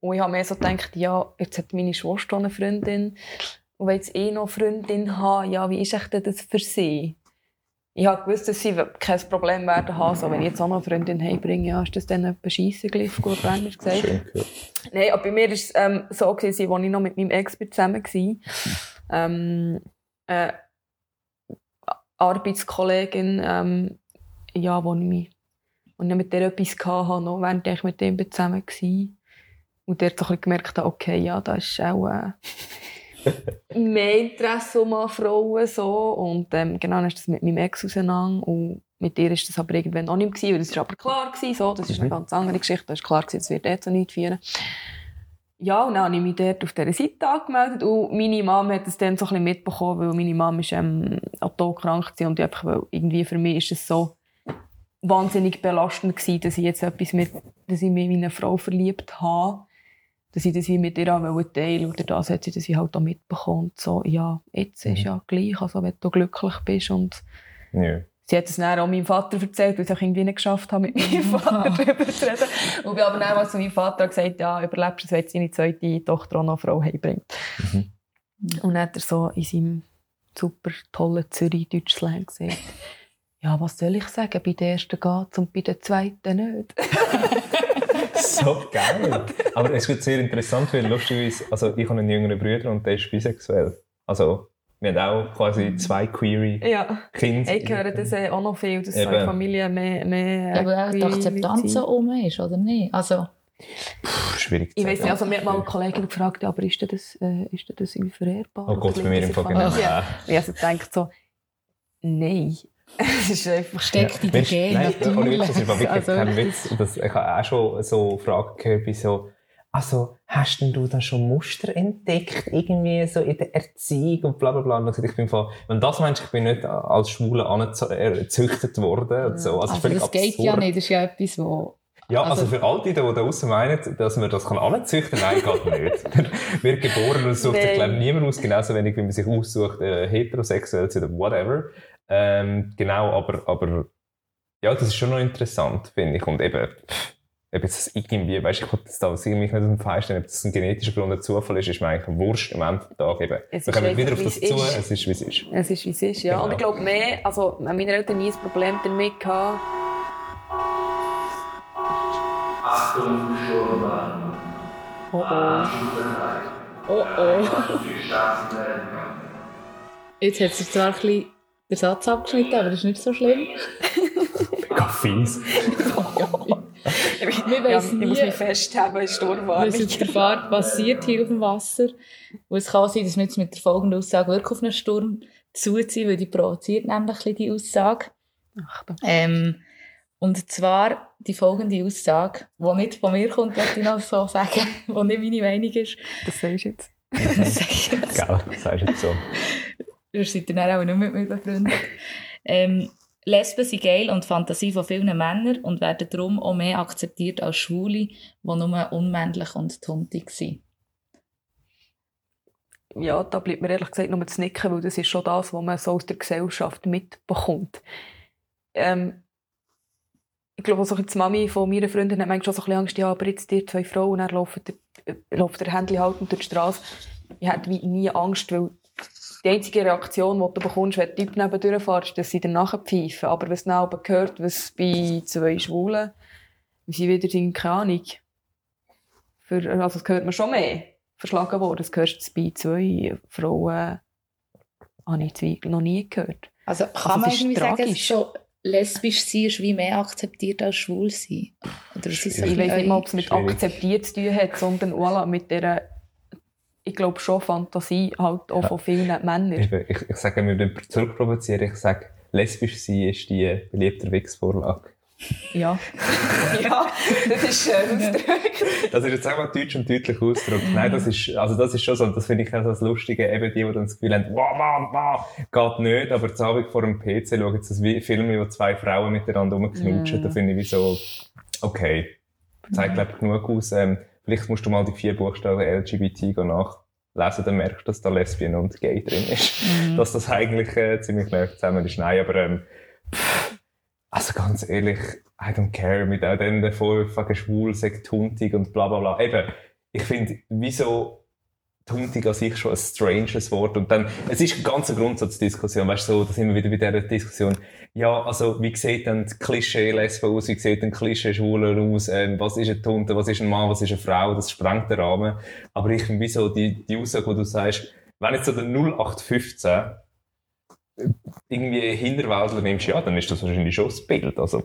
Und ich habe mir so gedacht, ja, jetzt hat meine Schwester eine Freundin. Und wenn jetzt eh noch eine Freundin habe, ja, wie ist echt das für sie? Ich habe gewusst, dass sie kein Problem werden haben. So, wenn ich jetzt auch noch eine Freundin heimbringe, ja, ist das dann ein Bescheisse gleich, gut Bernisch gesagt. Schön. Nein, aber bei mir war es ähm, so, gewesen, als ich noch mit meinem Ex zusammen war. Ähm, äh, Arbeitskollegin, ähm, ja, wo ich, mich, wo ich mit der etwas hatte, noch während ich mit dem zusammen war. Und der hat so ein bisschen gemerkt, okay, ja, da ist auch äh, mehr Interesse um an Frauen. So. Und ähm, genau, dann ist das mit meinem Ex auseinander. Und mit ihr ist das aber irgendwann auch nicht mehr weil das war aber klar gewesen, so. Das ist eine Mhm. ganz andere Geschichte. Da ist klar gewesen, das wird eh zu nichts führen. Ja, und dann habe ich mich dort auf dieser Seite angemeldet und meine Mom hat es dann so ein bisschen mitbekommen, weil meine Mom ist ähm, atomkrank war und ich einfach, weil irgendwie für mich ist es so wahnsinnig belastend gewesen, dass ich jetzt etwas mit, dass ich mich in eine Frau verliebt habe. dass ich das wie mit ihr auch teilen oder das hat sie das wie halt auch mitbekommen. Und so, ja, jetzt ist Mhm. ja gleich, also wenn du glücklich bist und Ja. Sie hat es dann auch meinem Vater erzählt, weil ich es auch irgendwie nicht geschafft habe, mit meinem Vater darüber zu reden. Und bin aber dann mal zu meinem Vater gesagt, ja, überlebst du es, wenn seine zweite Tochter auch noch eine Frau heimbringt. Mhm. Und dann hat er so in seinem super tollen Zürich-Deutsch-Slang gesagt, ja, was soll ich sagen, bei der ersten geht's und bei der zweiten nicht. So geil. Aber es wird sehr interessant, weil lustigerweise, also ich habe einen jüngeren Bruder und der ist bisexuell. Also, wir haben auch quasi zwei queere ja, Kinder. ich höre das äh, auch noch viel, dass so Eben. in Familien mehr, mehr Ja, weil auch die Akzeptanz so um ist, oder nicht? Also, Pff, schwierig zu Ich weiß sagen. nicht, also mir hat mal eine Kollegin gefragt, ja, aber ist denn das, äh, ist denn das irgendwie verehrbar? Oh Gott, bei mir im Fall genau. Familie? Ich also denkt so, nein. Es ist einfach... steckt in den Mensch, Gen nein, ohne. Witz, das ist wirklich Also, kein Witz. Das, ich habe auch schon so Fragen gehört, wie so, also, hast denn du da schon Muster entdeckt, irgendwie so in der Erziehung und bla bla bla. Und dann gesagt, ich bin voll, wenn das meinst, ich bin nicht als Schwule angezüchtet worden. Und so. Also, Also, das geht ja absurd. nicht, das ist ja etwas, wo... Ja, also, Also- für all die, die da draussen meinen, dass man das kann anzüchten kann, nein, geht nicht. Wird geboren und sucht sich, Nein. glaube ich, niemand aus, genauso wenig, wie man sich aussucht, äh, heterosexuell zu sein oder whatever. Ähm, genau, aber, aber, ja, das ist schon noch interessant, finde ich. Und eben, ob jetzt das irgendwie, weißt du, ich wollte das da irgendwie nicht stellen, ob das ein genetischer Grund oder Zufall ist, ist mir eigentlich wurscht am Ende des Tages eben. Es Wir kommen wieder auf das zu, es ist. es ist, wie es ist. Es ist, wie es ist, ja. Genau. Und ich glaube mehr, also meine Eltern nie ein Problem damit gehabt. Achtung, Sturmwarnung. Oh oh. Oh 3. oh. Jetzt hat sich zwar ein bisschen der Satz abgeschnitten, aber das ist nicht so schlimm. Mega fies. Wir Ja, wissen ich muss nie, mich festhalten, es ist Sturmwarnung. was jetzt der Fahrt passiert hier auf dem Wasser. Und es kann sein, dass wir jetzt mit der folgenden Aussage wirklich auf einen Sturm zuziehen, weil die provoziert nämlich die Aussage. Achtung. Ähm, und zwar die folgende Aussage, die nicht von mir kommt, möchte ich noch so sagen, die nicht meine Meinung ist. Das sagst du jetzt. Das sage ich jetzt. Gell, sagst du jetzt so. Ihr seid dann auch nicht mit mir befreundet. Ähm, Lesben sind geil und Fantasie von vielen Männern und werden darum auch mehr akzeptiert als Schwule, die nur unmännlich und tuntig sind. Ja, da bleibt mir ehrlich gesagt nur zu nicken, weil das ist schon das, was man so aus der Gesellschaft mitbekommt. Ähm, ich glaube, so die Mami von meiner Freundin hat manchmal schon so ein Angst, ja, aber jetzt die zwei Frauen, dann laufen der, äh, der Händchen halten durch die Straße. Ich hatte nie Angst, weil die einzige Reaktion, die du bekommst, wenn der Typ neben durchfährst, ist, dass sie danach pfeifen. Aber was dann aber gehört, was bei zwei Schwulen, wie sie wieder sind, keine Ahnung. Für, also das hört man schon mehr verschlagen worden. Das hörst du bei zwei Frauen, habe ich Zweifel noch nie gehört. Also kann Also, man es ist irgendwie sagen, tragisch. so lesbisch sein ist wie mehr akzeptiert als schwul sein? Oder ist Ich weiß nicht mal, ob es mit akzeptiert zu tun hat, sondern voilà, mit dieser, ich glaube schon, Fantasie halt auch von vielen Männern. Eben, Ich, ich sage, wir würden zurückprovozieren. Ich sage, lesbisch sein ist die beliebte Wix-Vorlage. Ja. ja, das ist schön ausgedrückt. Das ist jetzt einmal deutsch und deutlich ausgedrückt. Nein, das ist, also das ist schon so, das finde ich auch das Lustige, eben die, die dann das Gefühl haben, wow, wow, wow, geht nicht, aber zu Abend vor dem PC schauen jetzt Vi- Film, wo zwei Frauen miteinander rumknutschen, Ja. da finde ich wie so, okay, zeigt, glaube ich, genug aus, ähm, vielleicht musst du mal die vier Buchstaben LGBT nachlesen, dann merkst du, dass da Lesbien und Gay drin ist. Mhm. Dass das eigentlich äh, ziemlich nah zusammen ist. Nein, aber ähm, pff, also ganz ehrlich, I don't care mit all dem fucking schwul, sagt tuntig und bla bla bla. Eben, ich finde, wieso tuntig an sich schon ein stranges Wort und dann, es ist eine ganze Grundsatzdiskussion, weißt du, so, da sind wir wieder bei dieser Diskussion, ja, also, wie sieht denn die Klischee-Lesbe aus, wie sieht denn Klischee-Schwuler aus, ähm, was ist ein Tunte, was ist ein Mann, was ist eine Frau, das sprengt den Rahmen. Aber ich finde, wieso die, die Aussage, wo du sagst, wenn jetzt so der 0815 irgendwie Hinterwäldler nimmst, ja, dann ist das wahrscheinlich schon das Bild. Also,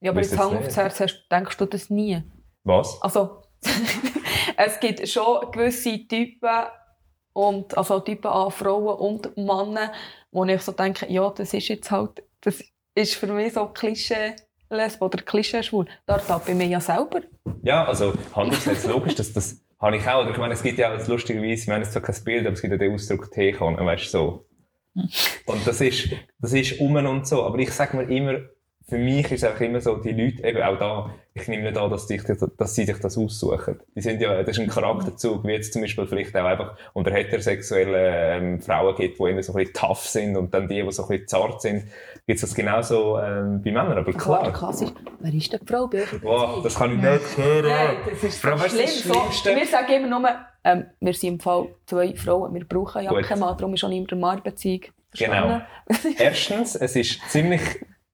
Ja, aber jetzt nicht. aufs Herz, hast, denkst du das nie? was? Also, es gibt schon gewisse Typen, und, also Typen an Frauen und Männer, wo ich so denke, ja, das ist jetzt halt, das ist für mich so Klischee Lesbe oder Klischee schwul. Da tappe ich mich ja selber. Ja, also, Hand aufs Herz, logisch, das, das habe ich auch. Oder Ich meine, es gibt ja auch lustigerweise, ich meine, es ist zwar kein Bild, aber es gibt ja den Ausdruck Teekanne, weißt du, so. Und das ist, das ist um und so. Aber ich sage mir immer, für mich ist es einfach immer so, die Leute, eben auch da, ich nehme nicht an, dass, sich, dass sie sich das aussuchen. Die sind ja, das ist ein Charakterzug, wie jetzt zum Beispiel vielleicht auch einfach unter heterosexuellen ähm, Frauen gibt, die immer so ein bisschen tough sind und dann die, die so ein bisschen zart sind, gibt es das genauso ähm, bei Männern, aber klar. Klassisch. Wer ist denn die Frau Wow, Beziehung? das kann ich nicht hören. Nein, das ist du, schlimm. das So, wir sagen immer nur, ähm, wir sind im Fall zwei Frauen, wir brauchen ja keinen Mann, darum ist auch niemand eine Marktbeziehung. Genau. Erstens, es ist ziemlich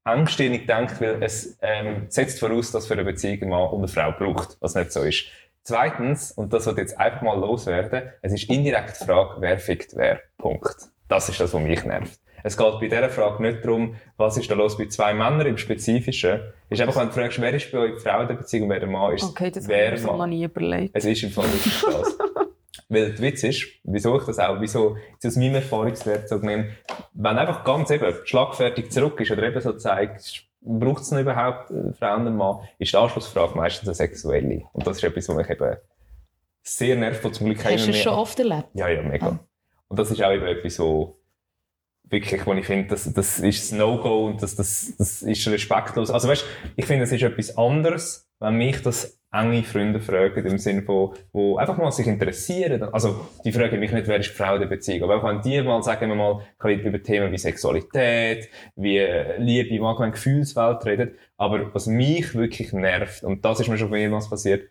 engstirnig gedacht, weil es ähm, setzt voraus, dass für eine Beziehung ein Mann und eine Frau braucht, was nicht so ist. Zweitens, und das wird jetzt einfach mal loswerden, es ist indirekt die Frage, wer fickt wer. Punkt. Das ist das, was mich nervt. Es geht bei dieser Frage nicht darum, was ist da los bei zwei Männern im Spezifischen. Es ist einfach, wenn du fragst, wer ist bei euch die Frau in der Beziehung und wer der Mann ist, Okay, das habe wer ich mir noch nie überlegt. Es ist im Fall wirklich das. Weil der Witz ist, wieso ich das auch, wieso jetzt aus meinem Erfahrungswert so nehme, wenn einfach ganz eben schlagfertig zurück ist oder eben so zeigt, braucht es überhaupt äh, Frauen und Mann, ist die Anschlussfrage meistens eine sexuelle. Und das ist etwas, was mich eben sehr nervt, wo zum Glück Hast du es schon oft erlebt? ja, ja, mega. Ah. Und das ist auch eben etwas, wo wirklich, wo ich finde, das, das ist ein No-Go und das, das, das ist respektlos. Also weißt, ich finde, es ist etwas anderes, wenn mich das enge Freunde fragen, im Sinne von, wo einfach mal sich interessieren. Also, die fragen mich nicht, wer ist die Frau in der Beziehung, aber auch wenn die mal, sagen wir mal, über Themen wie Sexualität, wie äh, Liebe, wie allgemein Gefühlswelt reden. Aber was mich wirklich nervt, und das ist mir schon mehrmals passiert,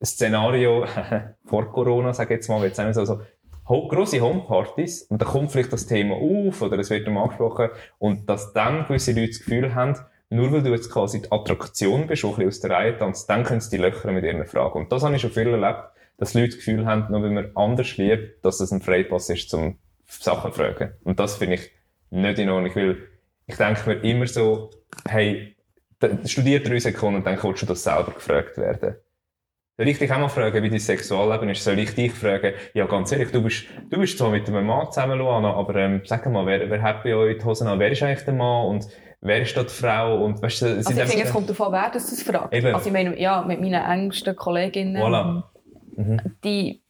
ein Szenario vor Corona, sage ich jetzt mal, jetzt haben wir so, so ho grosse Homepartys und da kommt vielleicht das Thema auf oder es wird dann angesprochen und dass dann gewisse Leute das Gefühl haben, nur weil du jetzt quasi die Attraktion bist, die ein bisschen aus der Reihe tanzt, dann können sie die löchern mit ihren Fragen. Und das habe ich schon viel erlebt, dass Leute das Gefühl haben, nur weil man anders liebt, dass das ein Freipass ist zum Sachen fragen. Und das finde ich nicht in Ordnung, weil ich denke mir immer so, hey, studier drei Sekunden und dann willst du das selber gefragt werden. Soll ich dich auch mal fragen, wie dein Sexualleben ist? Soll ich dich fragen, ja, ganz ehrlich, du bist, du bist zwar mit einem Mann zusammen, Luana, aber, ähm, sag mal, wer, wer hat bei euch die Hosen an? Wer ist eigentlich der Mann? Und wer ist da die Frau? Und, weißt du, es Also ich finde, es kommt davon, wer das fragt. Eben. Also ich meine, ja, mit meinen engsten Kolleginnen, Voilà. die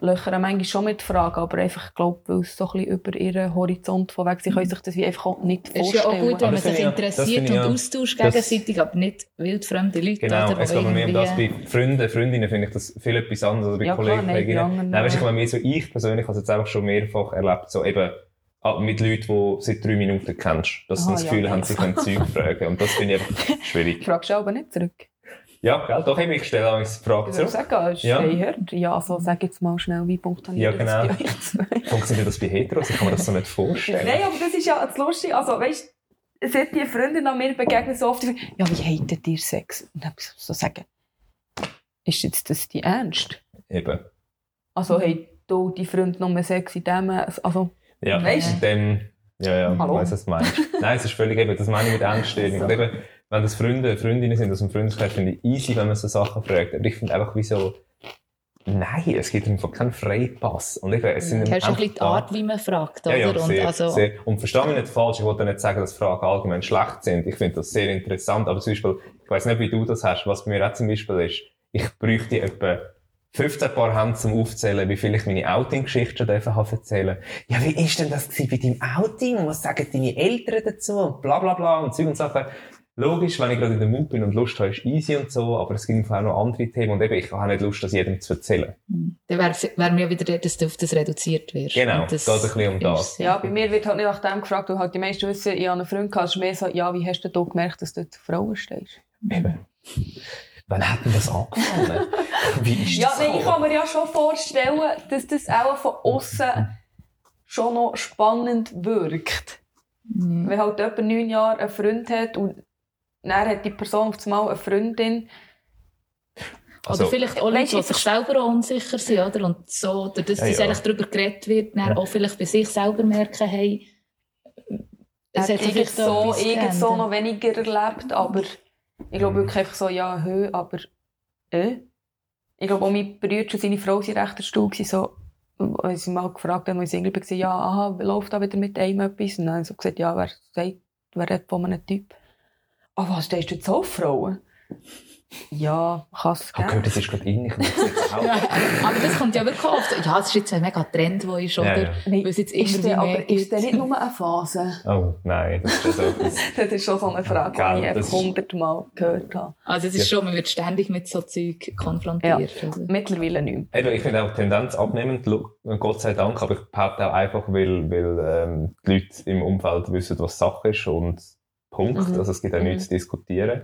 löchern manchmal schon mit Fragen, aber einfach, ich glaube, weil es so ein bisschen über ihren Horizont von weg, sie können sich das wie einfach auch nicht Es ist ja vorstellen. auch gut, wenn man das sich interessiert und ja- austauscht gegenseitig, aber nicht wildfremde Leute. Genau, oder, es geht bei mir um das. Bei Freunden, Freundinnen finde ich das viel etwas anderes als bei Ja, klar, Kollegen, Kolleginnen. Nein, weißt du, ich meine, so ich persönlich habe es jetzt einfach schon mehrfach erlebt, so eben, mit Leuten, die seit drei Minuten kennst, dass sie das ja, Gefühl nein. haben, sie können Zeug fragen. Und das finde ich einfach schwierig. Fragst du aber nicht zurück? Ja, gell, doch, ich stelle auch eine Frage Ich zurück. sagen, es ist Ja. ja. Ja, also sag jetzt mal schnell, wie funktioniert Ja, genau. das bei euch? Funktioniert das bei Heteros? Ich kann mir das so nicht vorstellen. Nein, aber das ist ja das Lustige. Also, weißt du, die Freundin an mir begegnen, so oft, ja, wie hatet ihr Sex? Und dann ich so sagen, ist jetzt das die Ernst? Eben. Also, hey, du, die Freund nur Sex in dem, also, Ja, Weißt dem, ja, ja, Hallo? ich weiss, was du meinst. Nein, es ist völlig eben, das meine ich mit Angststörung. Und eben, wenn das Freunde, Freundinnen sind aus dem Freundeskreis, finde ich easy, wenn man so Sachen fragt. Aber ich finde einfach, wie so, nein, es gibt einfach keinen Freipass. Und eben, es sind Du hast ein bisschen die Art, wie man fragt, Ja, oder? ja, und sehr, also, sehr. Und verstehe mich nicht falsch, ich wollte nicht sagen, dass Fragen allgemein schlecht sind. Ich finde das sehr interessant. Aber zum Beispiel, ich weiss nicht, wie du das hast, was bei mir auch zum Beispiel ist, ich bräuchte etwa 15 Paar Hände zum Aufzählen, wie viel ich meine Outing-Geschichte schon dürfen habe erzählen. Ja, wie ist denn das bei deinem Outing? Und was sagen deine Eltern dazu? Und bla, bla, bla und Zeug und Sachen. Logisch, wenn ich gerade in der Mut bin und Lust habe, ist easy und so, aber es gibt auch noch andere Themen und eben, ich habe nicht Lust, das jedem zu erzählen. dann wäre wär mir wieder dass du auf das reduziert wirst. Genau, das geht ein bisschen um das. ja, bei mir wird halt nicht nach dem gefragt, weil halt die meisten wissen, ich habe einen Freund gehabt, ist mehr so, ja, wie hast du da gemerkt, dass du Frauen stehst? Eben. Wann hat denn das angefangen? Wie ist Ja, das so? ich kann mir ja schon vorstellen, dass das auch von außen schon noch spannend wirkt. Mhm. Wenn halt jemand neun Jahre einen Freund hat und dann hat die Person auf einmal eine Freundin. Also, oder vielleicht auch Leute, die sich selber auch unsicher sind, oder? Und so, dadurch, Ja, dass ja. eigentlich darüber geredet wird, dann Ja. auch vielleicht bei sich selber merken, hey, es hat hat sich vielleicht so, irgend so noch weniger erlebt, aber ich glaube Mhm. wirklich einfach so, ja, hö, aber äh? Ich glaube auch mein Bruder und seine Frau waren recht erstaunt, so, weil sie mal gefragt haben, als ich Single war, ja, aha, läuft da wieder mit einem etwas? Und dann haben sie so gesagt, ja, wer sagt, wer redet von einem Typ? Ah, was, stehst du jetzt auf Frauen? Ja, kann es Ich habe gehört, das ist gerade in. Ich auch- Ja, aber das kommt ja wirklich oft. Ja, es ist jetzt ein mega Trend, der ist, Ja, oder? ja. Nein, Weil es jetzt ist immer der, aber ist der gibt. nicht nur eine Phase? Oh, nein, das ist ja so etwas. Das ist schon so eine Frage, Gell, die ich hundertmal gehört habe. Also es ist schon, man wird ständig mit so Zeug konfrontiert. oder? Mittlerweile nicht mehr. Ich finde auch die Tendenz abnehmend, Gott sei Dank, aber ich behaupte auch einfach, weil, weil ähm, die Leute im Umfeld wissen, was Sache ist und Punkt. Mhm. Also es gibt auch Mhm. nichts zu diskutieren.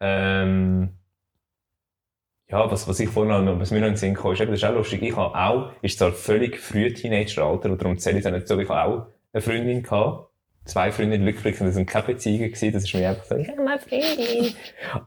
Ähm, ja, was, was ich vorhin noch, was mir noch in den Sinn kam, ist, das ist auch lustig, ich habe auch, ist zwar völlig früh Teenageralter, und darum zähle ich es auch nicht so, ich habe auch eine Freundin gehabt, zwei Freundinnen rückblickend, das waren keine Beziehungen gewesen, das ist mir einfach so, ich habe eine Freundin.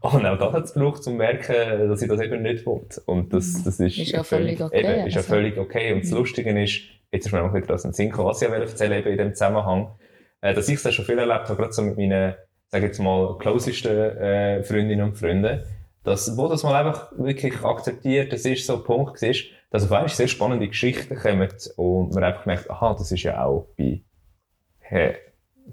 Und auch das hat es gebraucht, um zu merken, dass ich das eben nicht will. Und das, das ist, Ist ja völlig okay, Eben, ist ja also. völlig okay. Und das Mhm. Lustige ist, jetzt ist mir auch wieder aus dem Sinn gekommen, was ich erzählen wollte, eben in dem Zusammenhang, äh, dass ich es schon viel erlebt habe, gerade so mit meinen, sag ich jetzt mal, closesten äh, Freundinnen und Freunden, dass, wo das mal einfach wirklich akzeptiert, das ist so ein Punkt ist, dass auf einmal sehr spannende Geschichten kommen und man einfach merkt, aha, das ist ja auch bei he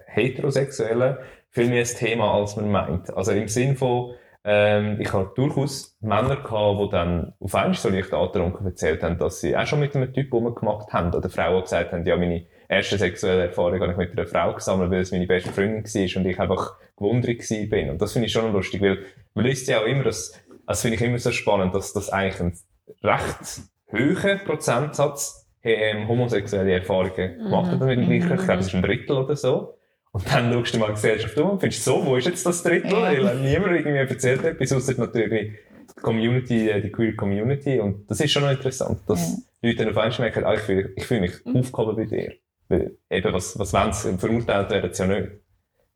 Heterosexuellen viel mehr ein Thema, als man meint. Also im Sinn von, ähm, ich habe durchaus Männer gehabt, die dann auf einmal so leicht angetrunken erzählt haben, dass sie auch schon mit einem Typ rumgemacht haben. Oder Frauen gesagt haben, ja, meine erste sexuelle Erfahrung habe ich mit einer Frau gesammelt, weil es meine beste Freundin war und ich einfach gewundert bin. Und das finde ich schon lustig, weil man liest ja auch immer, dass, das finde ich immer so spannend, dass das eigentlich ein recht hoher Prozentsatz ähm, homosexuelle Erfahrungen gemacht hat mit gleichen. Ich glaube, das ist ein Drittel oder so. Und dann schaust du mal die Gesellschaft um und findest so, wo ist jetzt das Drittel? Ja. Weil niemand irgendwie erzählt etwas, außer natürlich die Community, äh, die queer Community. Und das ist schon noch interessant, dass Leute dann auf einmal merken, ah, ich fühle ich fühle mich Mhm. aufgehoben bei dir. Weil eben, was, was wollen sie? Verurteilt werden sie ja nicht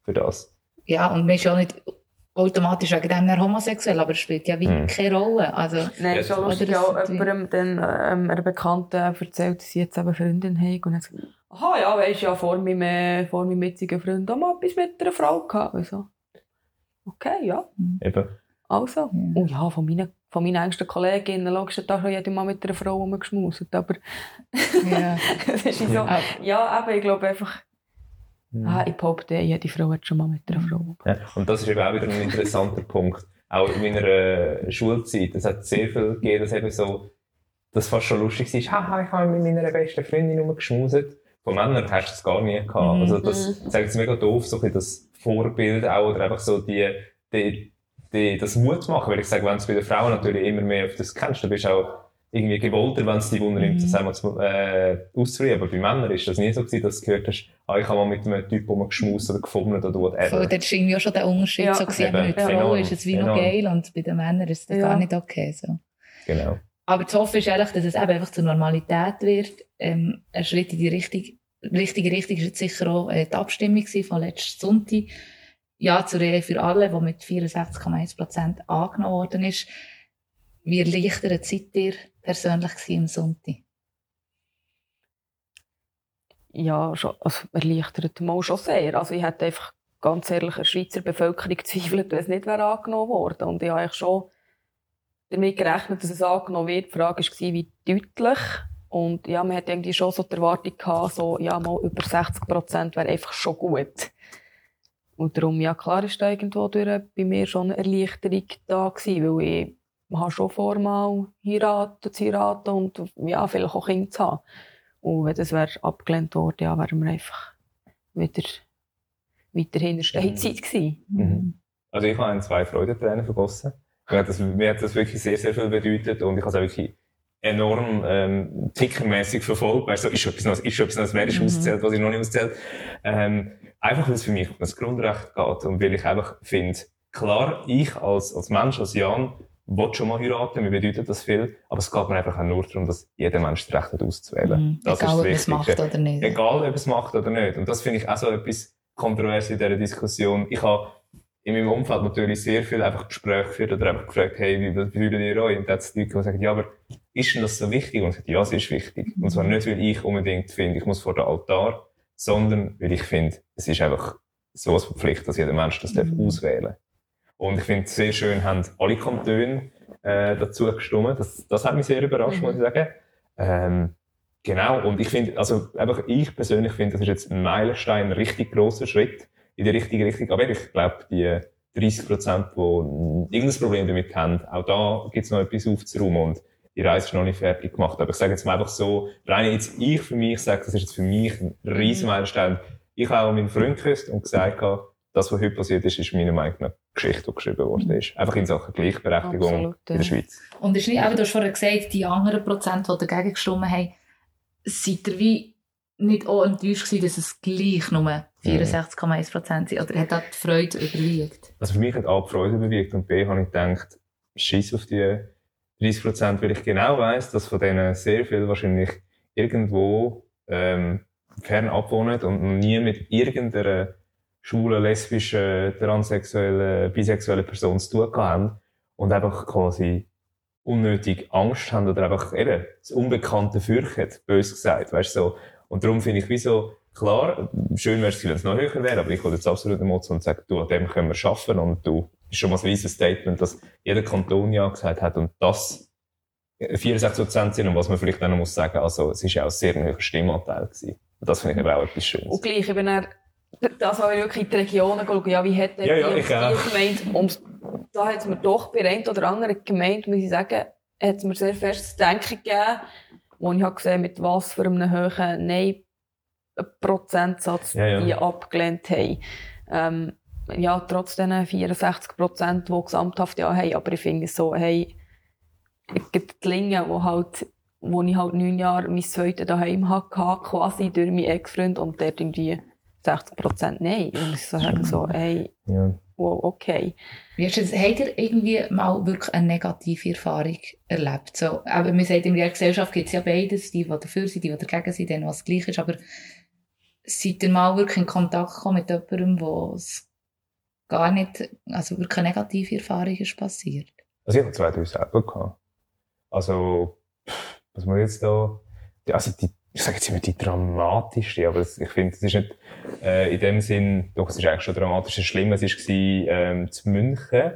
für das. Ja, und man ist ja auch nicht automatisch wegen dem dann homosexuell, aber es spielt ja wie Mhm. keine Rolle. Also, Nein, Ja, ist schon lustig, die- jemandem dann, ähm, einer Bekannten erzählt, dass sie jetzt eben eine Freundin haben. Und dann sagt sie, aha, ja, weisst ja, vor meinem, äh, vor meinem jetzigen Freund auch mal etwas mit einer Frau gehabt. Und so, okay, ja, Eben. also. Ja. Oh ja, von meinen, von meinen engsten Kolleginnen, logisch, da schon jeder mal mit einer Frau rumgeschmuset. Aber ja. es ist so, ja, eben, ich glaube einfach, ah, ich behaupte, jede Frau hat schon mal mit einer Frau Ja, und das ist eben auch wieder ein interessanter Punkt. Auch in meiner äh, Schulzeit, es hat sehr viel gegeben, dass eben so, das fast schon lustig war, haha, ich habe mit meiner besten Freundin rumgeschmuset. Von Männern hast du das gar nie gehabt. Mhm. Also das, ich sage jetzt mega doof, so ein bisschen das Vorbild auch, oder einfach so die, die, die, das Mut machen, weil ich sage, wenn du bei den Frauen natürlich immer mehr auf das kennst, dann bist du auch irgendwie gewollter, wenn es dich wundernimmt, Mhm. das einmal zu, äh, auszuführen. Aber bei Männern ist das nie so gewesen, dass du gehört hast, ah, ich habe mal mit einem Typ rumgeschmust oder gefummelt oder Voll, whatever. dort ist irgendwie auch schon der Unterschied Ja. so gewesen. Eben, mit Frauen enorm, ist es wie noch enorm. geil und bei den Männern ist es Ja. gar nicht okay. So. Genau. Aber das Hoffen ist eigentlich, dass es eben einfach zur Normalität wird. Ähm, ein Schritt in die richtige, richtige Richtung ist jetzt sicher auch äh, die Abstimmung von letzten Sonntag. Ja zur Ehe für alle, die mit 64,1 Prozent angenommen worden ist. Wie erleichtert seid ihr persönlich am Sonntag? Ja, schon, also erleichtert mal schon sehr. Also ich hätte einfach ganz ehrlich der Schweizer Bevölkerung gezweifelt, wenn es nicht wäre angenommen worden. Und ich habe schon damit gerechnet, dass es angenommen wird. Die Frage war, wie deutlich. Und ja, man hat irgendwie schon so die Erwartung gehabt, so, ja, mal über 60 Prozent wäre einfach schon gut. Und darum, ja, klar ist da irgendwo durch bei mir schon eine Erleichterung da gewesen, weil ich habe schon vor, mal heiraten, zu heiraten und ja, vielleicht auch Kinder zu haben. Und wenn das wäre abgelehnt worden, ja, wären wir einfach wieder weiterhin in der Steinzeit gewesen. Mhm. Also ich habe zwei Freudentränen vergossen. Mir hat, das, mir hat das wirklich sehr, sehr viel bedeutet und ich habe es auch wirklich enorm ähm, tickermäßig verfolgt. Weißt du, ist schon etwas Neues, ist schon etwas Neues, wer ist Mhm. ausgezählt, was ich noch nicht ausgezählt. Ähm, einfach, weil es für mich um das Grundrecht geht und weil ich einfach finde, klar, ich als, als Mensch, als Jan, will schon mal heiraten, mir bedeutet das viel, aber es geht mir einfach auch nur darum, dass jeder Mensch das Recht hat auszuwählen. Mhm. Egal, ob es macht oder nicht. Egal, ob es macht oder nicht. Und das finde ich auch so etwas kontrovers in dieser Diskussion. Ich habe in meinem Umfeld natürlich sehr viel einfach Gespräche geführt oder einfach gefragt, hey, wie fühlt ihr euch? Und dann hat es Leute, die sagen, ja, aber ist denn das so wichtig? Und ich sage, ja, es ist wichtig. Und zwar nicht, weil ich unbedingt finde, ich muss vor den Altar, sondern weil ich finde, es ist einfach so eine Pflicht, dass jeder Mensch das darf Mhm. auswählen Und ich finde es sehr schön, haben alle Kantone äh, dazu gestimmt. Das, das hat mich sehr überrascht, Mhm. muss ich sagen. Ähm, Genau, und ich finde, also einfach ich persönlich finde, das ist jetzt ein Meilenstein, ein richtig grosser Schritt in die richtige Richtung. Aber ich glaube, die 30 Prozent, die irgendein Problem damit haben. Auch da gibt es noch etwas aufzuräumen und die Reise ist noch nicht fertig gemacht. Aber ich sage jetzt mal einfach so, rein jetzt ich für mich sage, das ist jetzt für mich ein riesen Meilenstein. Ich habe auch meinen Freund geküsst und gesagt, das, was heute passiert ist, ist meiner Meinung nach Geschichte, die geschrieben worden ist. Einfach in Sachen Gleichberechtigung Absolut, ja. in der Schweiz. Und ist nicht, eben, du hast vorher gesagt, die anderen Prozent, die dagegen gestimmt haben, seid ihr wie nicht auch enttäuscht gewesen, dass es gleich nur 64,1 Prozent sind? Oder hat da die Freude überwiegt? Also für mich hat A die Freude bewegt und B habe ich gedacht, scheiß auf die 30 Prozent, weil ich genau weiss, dass von denen sehr viel wahrscheinlich irgendwo ähm, fernab wohnen und noch nie mit irgendeiner schwulen, lesbischen, transsexuellen, bisexuellen Person zu tun haben und einfach quasi unnötig Angst haben oder einfach eben das Unbekannte fürchten, bös gesagt, weißt so. Und darum finde ich, wieso, klar, schön wäre es, wenn es noch höher wäre, aber ich will jetzt absolut nicht motzen und sagen, du, an dem können wir schaffen und du, ist schon mal ein riesiges Statement, dass jeder Kanton ja gesagt hat und das 64 Prozent sind und was man vielleicht auch noch muss sagen, also es ist ja auch ein sehr hoher Stimmanteil gewesen. Und das finde ich eben auch etwas Schönes. Und gleich, dann, das habe ich wirklich in die Regionen geschaut, ja, wie hat Ja, ja, die, die gemeint? Und da hat es mir doch bei der einen oder anderen Gemeinde, muss ich sagen, hat es mir sehr fest zu denken gegeben, wo ich habe gesehen, mit was für einem hohen Nein-Prozentsatz Ja, ja. die abgelehnt haben. Ähm, ja, trotz diesen 64 Prozent, die gesamthaft ja haben, aber ich finde es so, hey, die Linge, wo halt wo ich halt neun Jahre mein zweites daheim hatte, quasi durch meinen Ex-Freund und dort irgendwie 60 Prozent Nein. Und ich so sagen so, hey, Ja. wow, okay. Wie hast du das, habt ihr irgendwie mal wirklich eine negative Erfahrung erlebt? So, aber man sagt, in der Gesellschaft gibt es ja beides, die, die dafür sind, die, die dagegen sind, denen was gleich ist, aber seid ihr mal wirklich in Kontakt gekommen mit jemandem, wo es gar nicht, also wirklich eine negative Erfahrung ist passiert? Also ich habe zwei, drei selber gehabt. Also, pff, was man jetzt da, also die, ich sage jetzt immer die dramatischste, aber das, ich finde, es ist nicht, äh, in dem Sinn, doch, es ist eigentlich schon dramatisch. Das Schlimme, es war, ähm, zu München.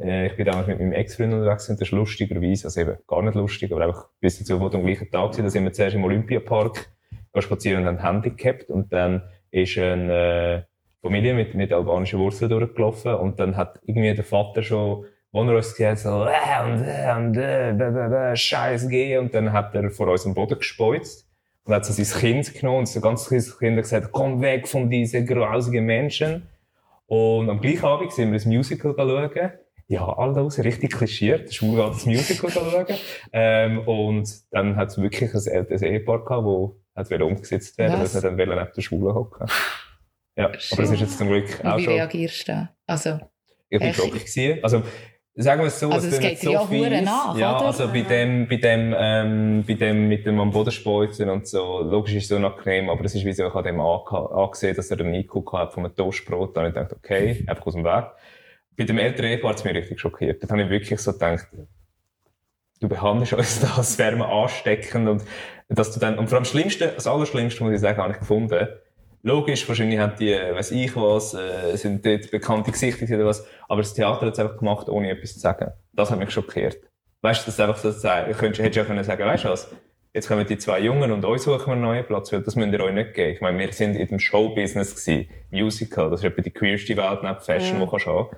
Äh, ich bin damals mit meinem Ex-Freund unterwegs und das ist lustigerweise, also eben gar nicht lustig, aber einfach bis dazu, wo am gleichen Tag sind, da sind wir zuerst im Olympiapark spazieren und haben Handy gehabt und dann ist eine äh, Familie mit, mit albanischen Wurzeln durchgelaufen und dann hat irgendwie der Vater schon, wo er uns gesehen hat, so, äh, und, äh, und, äh, bäh, bäh, bäh, Scheiß geh und dann hat er vor uns am Boden gespeuzt und hat so sein Kind genommen und so ganz kleines Kind hat gesagt, komm weg von diesen grausigen Menschen. Und am gleichen Abend sind wir ein Musical schauen. Ja, alle raus, richtig klischiert. Schwul geht das Musical schauen. Ähm, und dann hat es wirklich ein älteres Ehepaar gehabt, wo hat wieder umgesetzt werden, weil Was? sie dann neben der Schwulen hocken. Ja, aber das ist jetzt zum Glück Und auch wie schon. reagierst du da? Also, Ich schockiert gewesen. Also, sagen wir es so, Also, es geht dir ja hure nach, Ja, oder? also bei dem, bei dem, ähm, bei dem mit dem am Boden speuzen und so, logisch ist es unangenehm, aber es ist wie so, ich habe dem ange- angesehen, dass er einen Einguck hat von einem Toastbrot, da habe ich gedacht, okay, einfach aus dem Weg. Bei dem älteren Ehepaar hat es mich richtig schockiert. Da habe ich wirklich so gedacht, du behandelst uns da als Wärme ansteckend und dass du dann, und vor allem das Schlimmste, das Allerschlimmste, muss ich sagen, habe ich gefunden, Logisch, wahrscheinlich haben die, äh, weiss ich was, äh, sind dort bekannte Gesichter oder was, aber das Theater hat es einfach gemacht, ohne etwas zu sagen. Das hat mich schockiert. Weißt du, das ist einfach so zu sagen, du hättest ja können sagen, weißt du was, jetzt kommen die zwei Jungen und euch suchen wir einen neuen Platz, weil das müsst ihr euch nicht geben. Ich meine, wir sind in dem Showbusiness gewesen, Musical, das ist etwa die queerste Welt neben Fashion, Ja. die kannst du haben.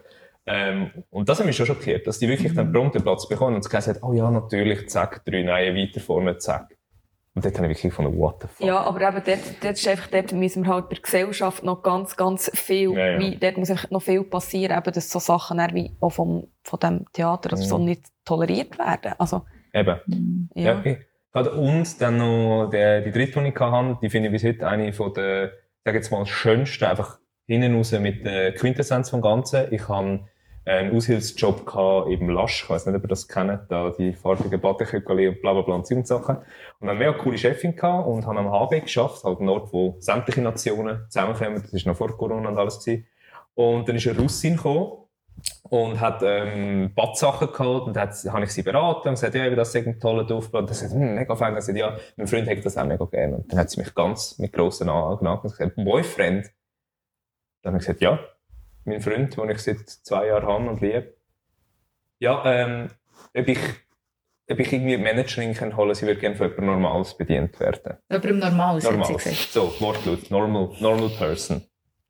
Ähm, und das hat mich schon schockiert, dass die wirklich dann prompt den Platz bekommen und es gesagt hat, oh ja, natürlich, zack, drei neue weiter vorne, zack. Und dort habe ich wirklich von what the fuck. Ja, aber eben dort, dort ist einfach, dort müssen wir halt bei der Gesellschaft noch ganz, ganz viel, Ja, ja. Wie, dort muss einfach noch viel passieren, eben, dass so Sachen dann wie auch vom, von dem Theater oder so Mhm. nicht toleriert werden. Also, Eben. ja. Ja, okay. Und dann noch der, die dritte, die ich hatte, die finde ich bis heute eine von der, sag jetzt mal, schönsten, einfach hinten raus mit der Quintessenz vom Ganzen. Ich habe einen Aushilfsjob gehabt im Lasch, ich weiss nicht, ob ihr das kennt, da die farbigen Badeköckeli und bla bla bla und so und Sachen. Und eine mega coole Chefin gehabt und habe am HB geschafft, halt ein Ort, wo sämtliche Nationen zusammenkommen, das ist noch vor Corona und alles gewesen. Und dann ist eine Russin gekommen und hat ähm, Badsachen geholt und hat, habe ich sie beraten und gesagt, ja, eben, das ist ein toller. Und das hm, mega fein. Gesagt, ja, mein Freund hätte das auch mega gerne. Und dann hat sie mich ganz mit grossen Augen angeschaut und gesagt, Boyfriend? Dann habe ich gesagt, ja, mein Freund, den ich seit zwei Jahren habe und liebe. Ja, ähm, ob ich, ob ich irgendwie Managerin kann holen, sie würde gerne von jemandem Normales bedient werden. jemandem Normales, hat sie Normal. gesagt. So, Wortlaut. Normal, normal person.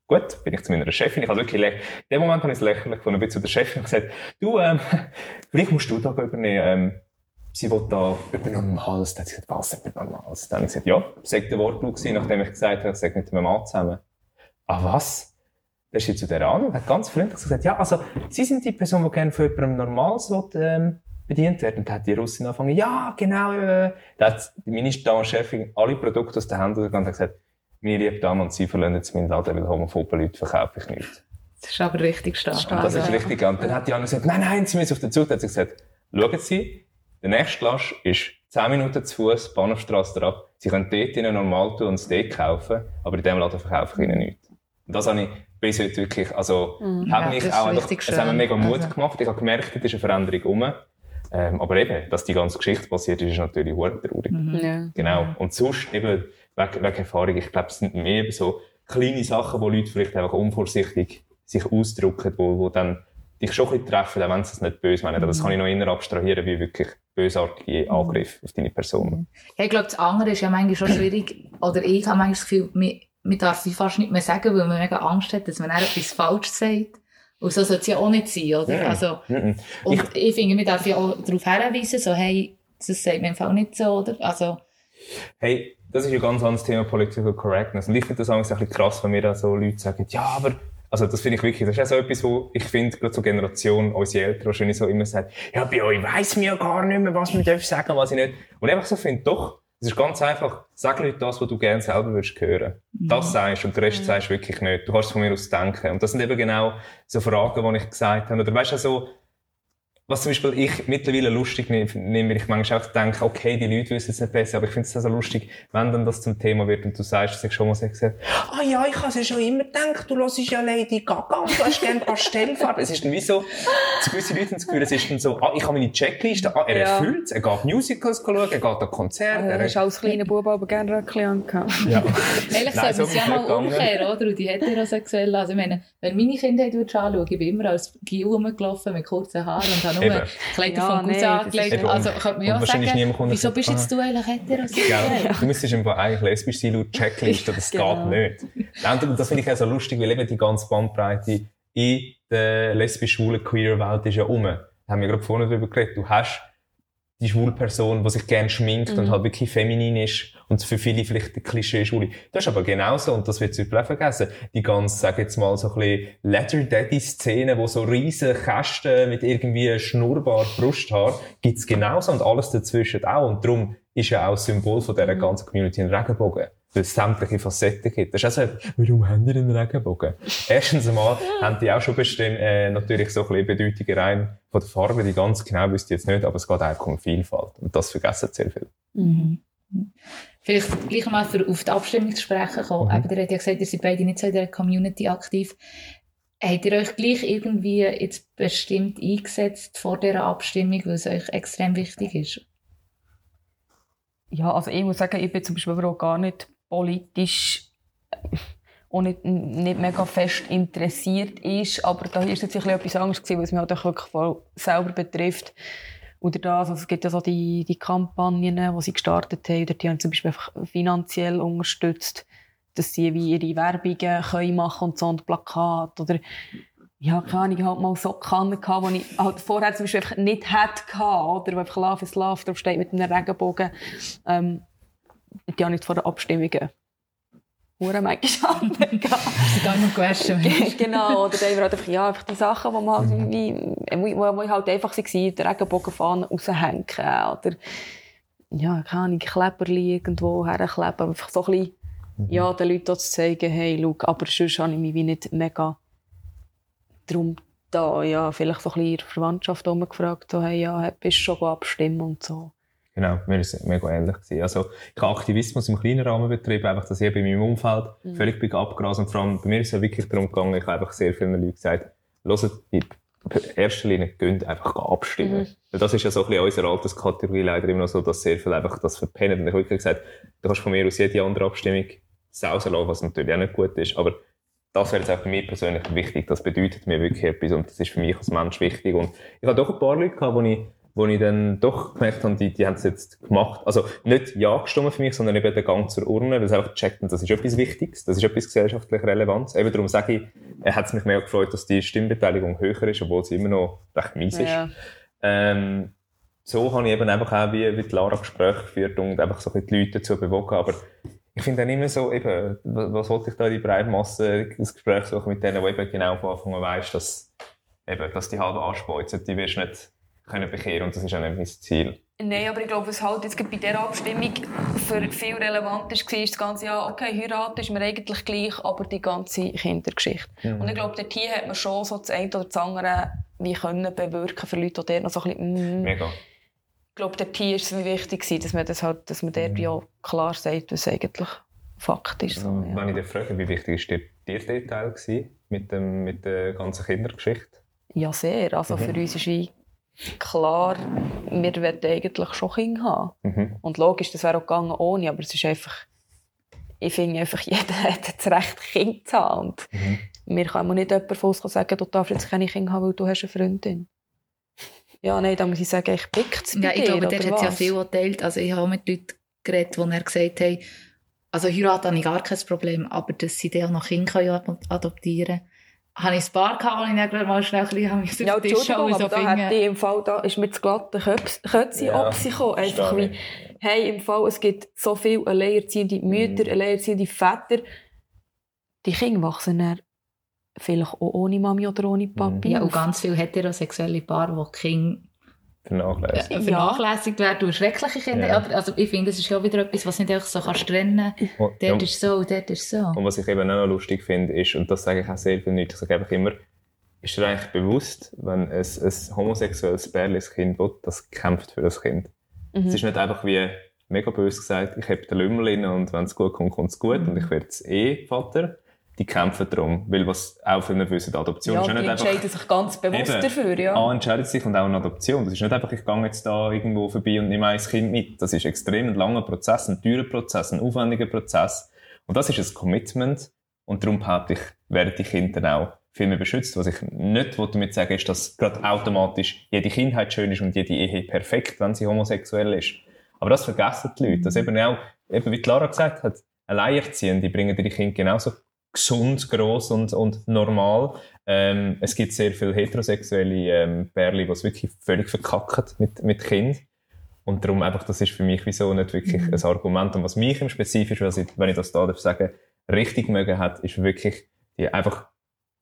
Gut, bin ich zu meiner Chefin. Ich habe wirklich, lä- in dem Moment habe ich es lächerlich gefunden, bin zu der Chefin und gesagt, du, ähm, vielleicht musst du da übernehmen, ähm, sie will da über Normales. Dann hat sie gesagt, was, über Normales? Dann habe ich gesagt, ja, sag der Wortlaut gewesen, nachdem ich gesagt habe, ich sage mit meinem Mann zusammen. Ah, was? Ist sie zu der an und hat ganz freundlich gesagt, ja, also, Sie sind die Person, die gerne von jemandem Normales will, ähm, bedient werden. Und dann hat die Russin angefangen, ja, genau, äh. Dann hat meine Chefin alle Produkte aus den Händen gegangen und hat gesagt, meine liebe Dame und Sie verlassen jetzt meinen Laden, weil homophobe Leute verkaufe ich nicht. Das ist aber richtig stark. Und das ist Also, richtig. Und dann hat die andere gesagt, nein, nein, Sie müssen auf den Zug. Dann hat sie gesagt, schauen Sie, der nächste Lasch ist 10 Minuten zu Fuß, Bahnhofstrasse drauf. Sie können dort Ihnen normal tun und Steak kaufen, aber in diesem Laden verkaufe ich Ihnen nichts. Das habe ich bis heute wirklich, also, hat Ja, mich auch, einfach, es hat mir mega Mut Also- gemacht. Ich habe gemerkt, da ist eine Veränderung rum. Ähm, aber eben, dass die ganze Geschichte passiert ist, ist natürlich hure traurig. Mhm. Ja. Genau. Und sonst eben, wegen, wegen Erfahrung, ich glaube, es sind mehr so kleine Sachen, wo Leute vielleicht einfach unvorsichtig sich ausdrücken, wo, wo dann dich schon ein bisschen treffen, auch wenn sie es nicht böse meinen. Aber das kann ich noch eher abstrahieren, wie wirklich bösartige Angriffe auf deine Person. Ja, ich glaube, das andere ist ja manchmal schon schwierig. Oder ich habe manchmal das Gefühl, man, darf sie fast nicht mehr sagen, weil man mega Angst hat, dass man dann etwas falsch sagt. Und so sollte es ja auch nicht sein, oder? Mhm. Also, Mhm. und ich, finde, man darf ja auch darauf hinweisen, so, hey, das sagt man im Fall nicht so, oder? Also, Hey, das ist ja ein ganz anderes Thema Political Correctness. Und ich finde das auch ein bisschen krass, wenn mir da so Leute sagen, ja, aber, also das finde ich wirklich, das ist auch so etwas, wo ich finde, gerade so Generation, unsere Eltern wahrscheinlich so immer sagt, ja, bei euch weiss man ja gar nicht mehr, was man darf sagen was ich nicht. Und ich einfach so finde, doch, es ist ganz einfach, sag Leute das, was du gerne selber würdest hören. Das sagst du und den Rest sagst du wirklich nicht. Du kannst es von mir aus denken. Und das sind eben genau so Fragen, die ich gesagt habe. Oder weißt du, so, was zum Beispiel ich mittlerweile lustig nehme, weil ich manchmal auch denke, okay, die Leute wissen es nicht besser, aber ich finde es so lustig, wenn dann das zum Thema wird und du sagst, dass ich schon mal gesagt ah ja, ich habe es ja schon immer gedacht, du hörst ja Lady Gaga und du hast gerne Pastellfarbe. es ist dann wie so, zu gewissen Leuten das Gefühl, es ist dann so, ah, ich habe meine Checkliste, ah, er Ja. erfüllt es, er geht Musicals schauen, er geht an Konzerte, Er er hast als kleiner Bub aber gerne Röckchen angehabt. ja. Ehrlich gesagt, so muss ja ist mal umkehren, oder? Und die Heterosexuellen, also ich meine, wenn meine Kindheit anschauen, ich bin immer als Gil rumgelaufen mit kurzen Haaren und habe nur Eben. Kleider Ja, vom nee, das ist angelegt. eben- Also könnte man ja auch sagen, wieso bist ah. jetzt du eigentlich heterosexuell? Gell? Du müsstest einfach eigentlich lesbisch sein laut Checkliste, das Genau. geht nicht. Und das finde ich auch so lustig, weil eben die ganze Bandbreite in der lesbisch-schwulen Queer-Welt ist ja um. Da haben wir gerade vorhin darüber geredet. Du hast die schwule Person, die sich gerne schminkt und halt wirklich feminin ist und für viele vielleicht der Klischee-Schwule. Das ist aber genauso, und das wird zum Beispiel auch vergessen, die ganze, sag jetzt mal, so ein bisschen Leather Daddy-Szene, wo so riesen Kästen mit irgendwie Schnurrbart, Brusthaar, gibt's genauso und alles dazwischen auch. Und darum ist ja auch das Symbol von dieser ganzen Community ein Regenbogen. Weil es sämtliche Facetten gibt. Das ist auch so, warum haben die einen Regenbogen? Erstens einmal haben die auch schon bestimmt, äh, natürlich so ein bisschen Bedeutungen rein von der Farbe, die ganz genau wüsste ich jetzt nicht, aber es geht einfach um Vielfalt. Und das vergessen sehr viel. Mhm. Vielleicht gleich mal für auf die Abstimmung zu sprechen kommen. Mhm. Eben, ihr habt ja gesagt, ihr seid beide nicht so in der Community aktiv. Habt ihr euch gleich irgendwie jetzt bestimmt eingesetzt vor dieser Abstimmung, weil es euch extrem wichtig ist? Ja, also ich muss sagen, ich bin zum Beispiel auch gar nicht politisch äh, auch nicht, nicht mega fest interessiert ist, aber da ist jetzt ein etwas anderes es mich halt wirklich voll selber betrifft. Oder das, also es gibt ja so die, die Kampagnen, die sie gestartet haben, oder die haben zum Beispiel einfach finanziell unterstützt, dass sie wie ihre Werbungen können machen und so und Plakate oder ja, keine Ahnung, halt mal Socken gehabt, die ich halt vorher zum Beispiel nicht gehabt, oder wo einfach Love is Love drauf steht mit einem Regenbogen. Ähm, die habe ich vor den Abstimmungen hure manchmal. Sie gar nicht gewaschen. genau, oder dann haben wir halt einfach, ja, einfach die Sachen, die man halt, wie, wo, wo halt einfach waren, den Regenbogenfahnen raushängen, oder, ja, keine Ahnung, Kleberli irgendwo herkleben, einfach so ein bisschen, ja, den Leuten zu zeigen, hey, schau, aber sonst habe ich mich wie nicht mega drum da, ja, vielleicht so ein bisschen in der Verwandtschaft rumgefragt, so, hey, ja, bist du schon abstimmen und so. Genau, mir ist es mega ähnlich gewesen. Also, ich habe Aktivismus im kleinen Rahmen betrieben, einfach, dass ich bei meinem Umfeld völlig bin abgerast und vor allem bei mir ist es ja wirklich darum gegangen, ich habe einfach sehr vielen Leuten gesagt, hört, in erster Linie geht einfach abstimmen. Weil das ist ja so ein bisschen unsere Alterskategorie leider immer noch so, dass sehr viel einfach das verpennen. Und ich habe wirklich gesagt, du kannst von mir aus jede andere Abstimmung sausen lassen, was natürlich auch nicht gut ist, aber das wäre jetzt auch für mich persönlich wichtig. Das bedeutet mir wirklich etwas und das ist für mich als Mensch wichtig. Und ich habe doch ein paar Leute gehabt, wo ich wo ich dann doch gemerkt habe, die, die haben es jetzt gemacht. Also nicht ja gestimmt für mich, sondern eben den Gang zur Urne, weil sie einfach gecheckt haben, das ist etwas Wichtiges, das ist etwas gesellschaftlich Relevantes. Eben darum sage ich, äh, hat es mich mehr gefreut, dass die Stimmbeteiligung höher ist, obwohl sie immer noch recht mies ist. Ja. Ähm, so habe ich eben einfach auch wie, wie die Lara Gespräche geführt und einfach so ein die Leute dazu bewogen. Aber ich finde dann immer so, eben, was, was wollte ich da in die Breitmasse, das Gespräch suchen mit denen, die eben genau von Anfang an weisst, dass, eben, dass die halb anspeuzen, die wirst nicht können bekehren und das ist auch nicht mein Ziel. Nein, aber ich glaube, was halt jetzt bei dieser Abstimmung für viel relevant ist, war das ganze Jahr, okay, heiraten ist mir eigentlich gleich, aber die ganze Kindergeschichte. Mhm. Und ich glaube, dort hier hat man schon so das eine oder das andere wie können bewirken für Leute, die dort noch so ein bisschen, mm, Mega. ich glaube, dort hier ist es wichtig dass man das halt, dass man dort ja klar sagt, was eigentlich Fakt ist. So, Mhm. Wenn ja. ich dich frage, wie wichtig ist dir dir der Teil gewesen, mit, dem, mit der ganzen Kindergeschichte? ja, sehr. Also Mhm. für uns ist wie klar, wir wollen eigentlich schon Kinder haben. Mhm. Und logisch, das wäre auch gegangen ohne, aber es ist einfach, ich finde einfach, jeder hat das Recht, Kind zu haben. Und Mhm. mir kann man nicht jemand von uns sagen, du darfst jetzt keine Kinder haben, weil du hast eine Freundin. Ja, nein, da muss ich sagen, ich pickt es Ja, ich dir, glaube, dort hat es ja viel geteilt. Also ich habe auch mit Leuten geredet, die dann gesagt haben, also heiraten habe ich gar kein Problem, aber dass sie dann auch noch Kinder adoptieren können. Habe ich ein paar gehabt, wo ich dann mal schnell ein bisschen auf den Ja, Tisch aber so da hat die im Fall, da ist mir das glatte Kötzi Ja, gekommen. Einfach wie, hey, im Fall, es gibt so viele alleinerziehende Mütter, Mhm. alleinerziehende Väter. Die Kinder wachsen dann vielleicht auch ohne Mami oder ohne Papi Ja, und ganz viele heterosexuelle Paare, wo die Kinder Vernachlässigt. Ja. vernachlässigt werden durch schreckliche Kinder. Ja. Aber, Also ich finde, das ist ja wieder etwas, was nicht einfach so kannst trennen kannst. Und, Dort ist so, dort ist so. und was ich eben auch noch lustig finde, ist, und das sage ich auch sehr viel Leuten, ich sage einfach immer, ist dir eigentlich bewusst, wenn ein, ein homosexuelles Pärchen ein Kind will, das kämpft für das Kind. Mhm. Es ist nicht einfach wie mega böse gesagt, ich habe den Lümmel und wenn es gut kommt, kommt es gut und ich werde jetzt eh Vater. Die kämpfen darum, weil was auch viele wissen, Adoption ja, ist die ja nicht einfach... entscheiden sich ganz bewusst Eben. dafür, ja. A entscheidet sich und auch eine Adoption. Das ist nicht einfach, ich gehe jetzt da irgendwo vorbei und nehme ein Kind mit. Das ist extrem ein langer Prozess, ein teurer Prozess, ein aufwendiger Prozess. Und das ist ein Commitment. Und darum behaupte ich, werden die Kinder dann auch viel mehr beschützt. Was ich nicht damit sagen ist, dass gerade automatisch jede Kindheit schön ist und jede Ehe perfekt, wenn sie homosexuell ist. Aber das vergessen die Leute. Dass eben auch, eben wie Clara gesagt hat, Alleinerziehende bringen ihre Kinder genauso gesund, gross und, und normal. Ähm, es gibt sehr viele heterosexuelle ähm, Pärchen, die es wirklich völlig verkacken mit, mit Kind. Und darum einfach, das ist für mich wieso nicht wirklich Mhm. ein Argument. Und was mich im Spezifischen, wenn ich das da darf sagen, richtig mögen hat, ist wirklich die einfach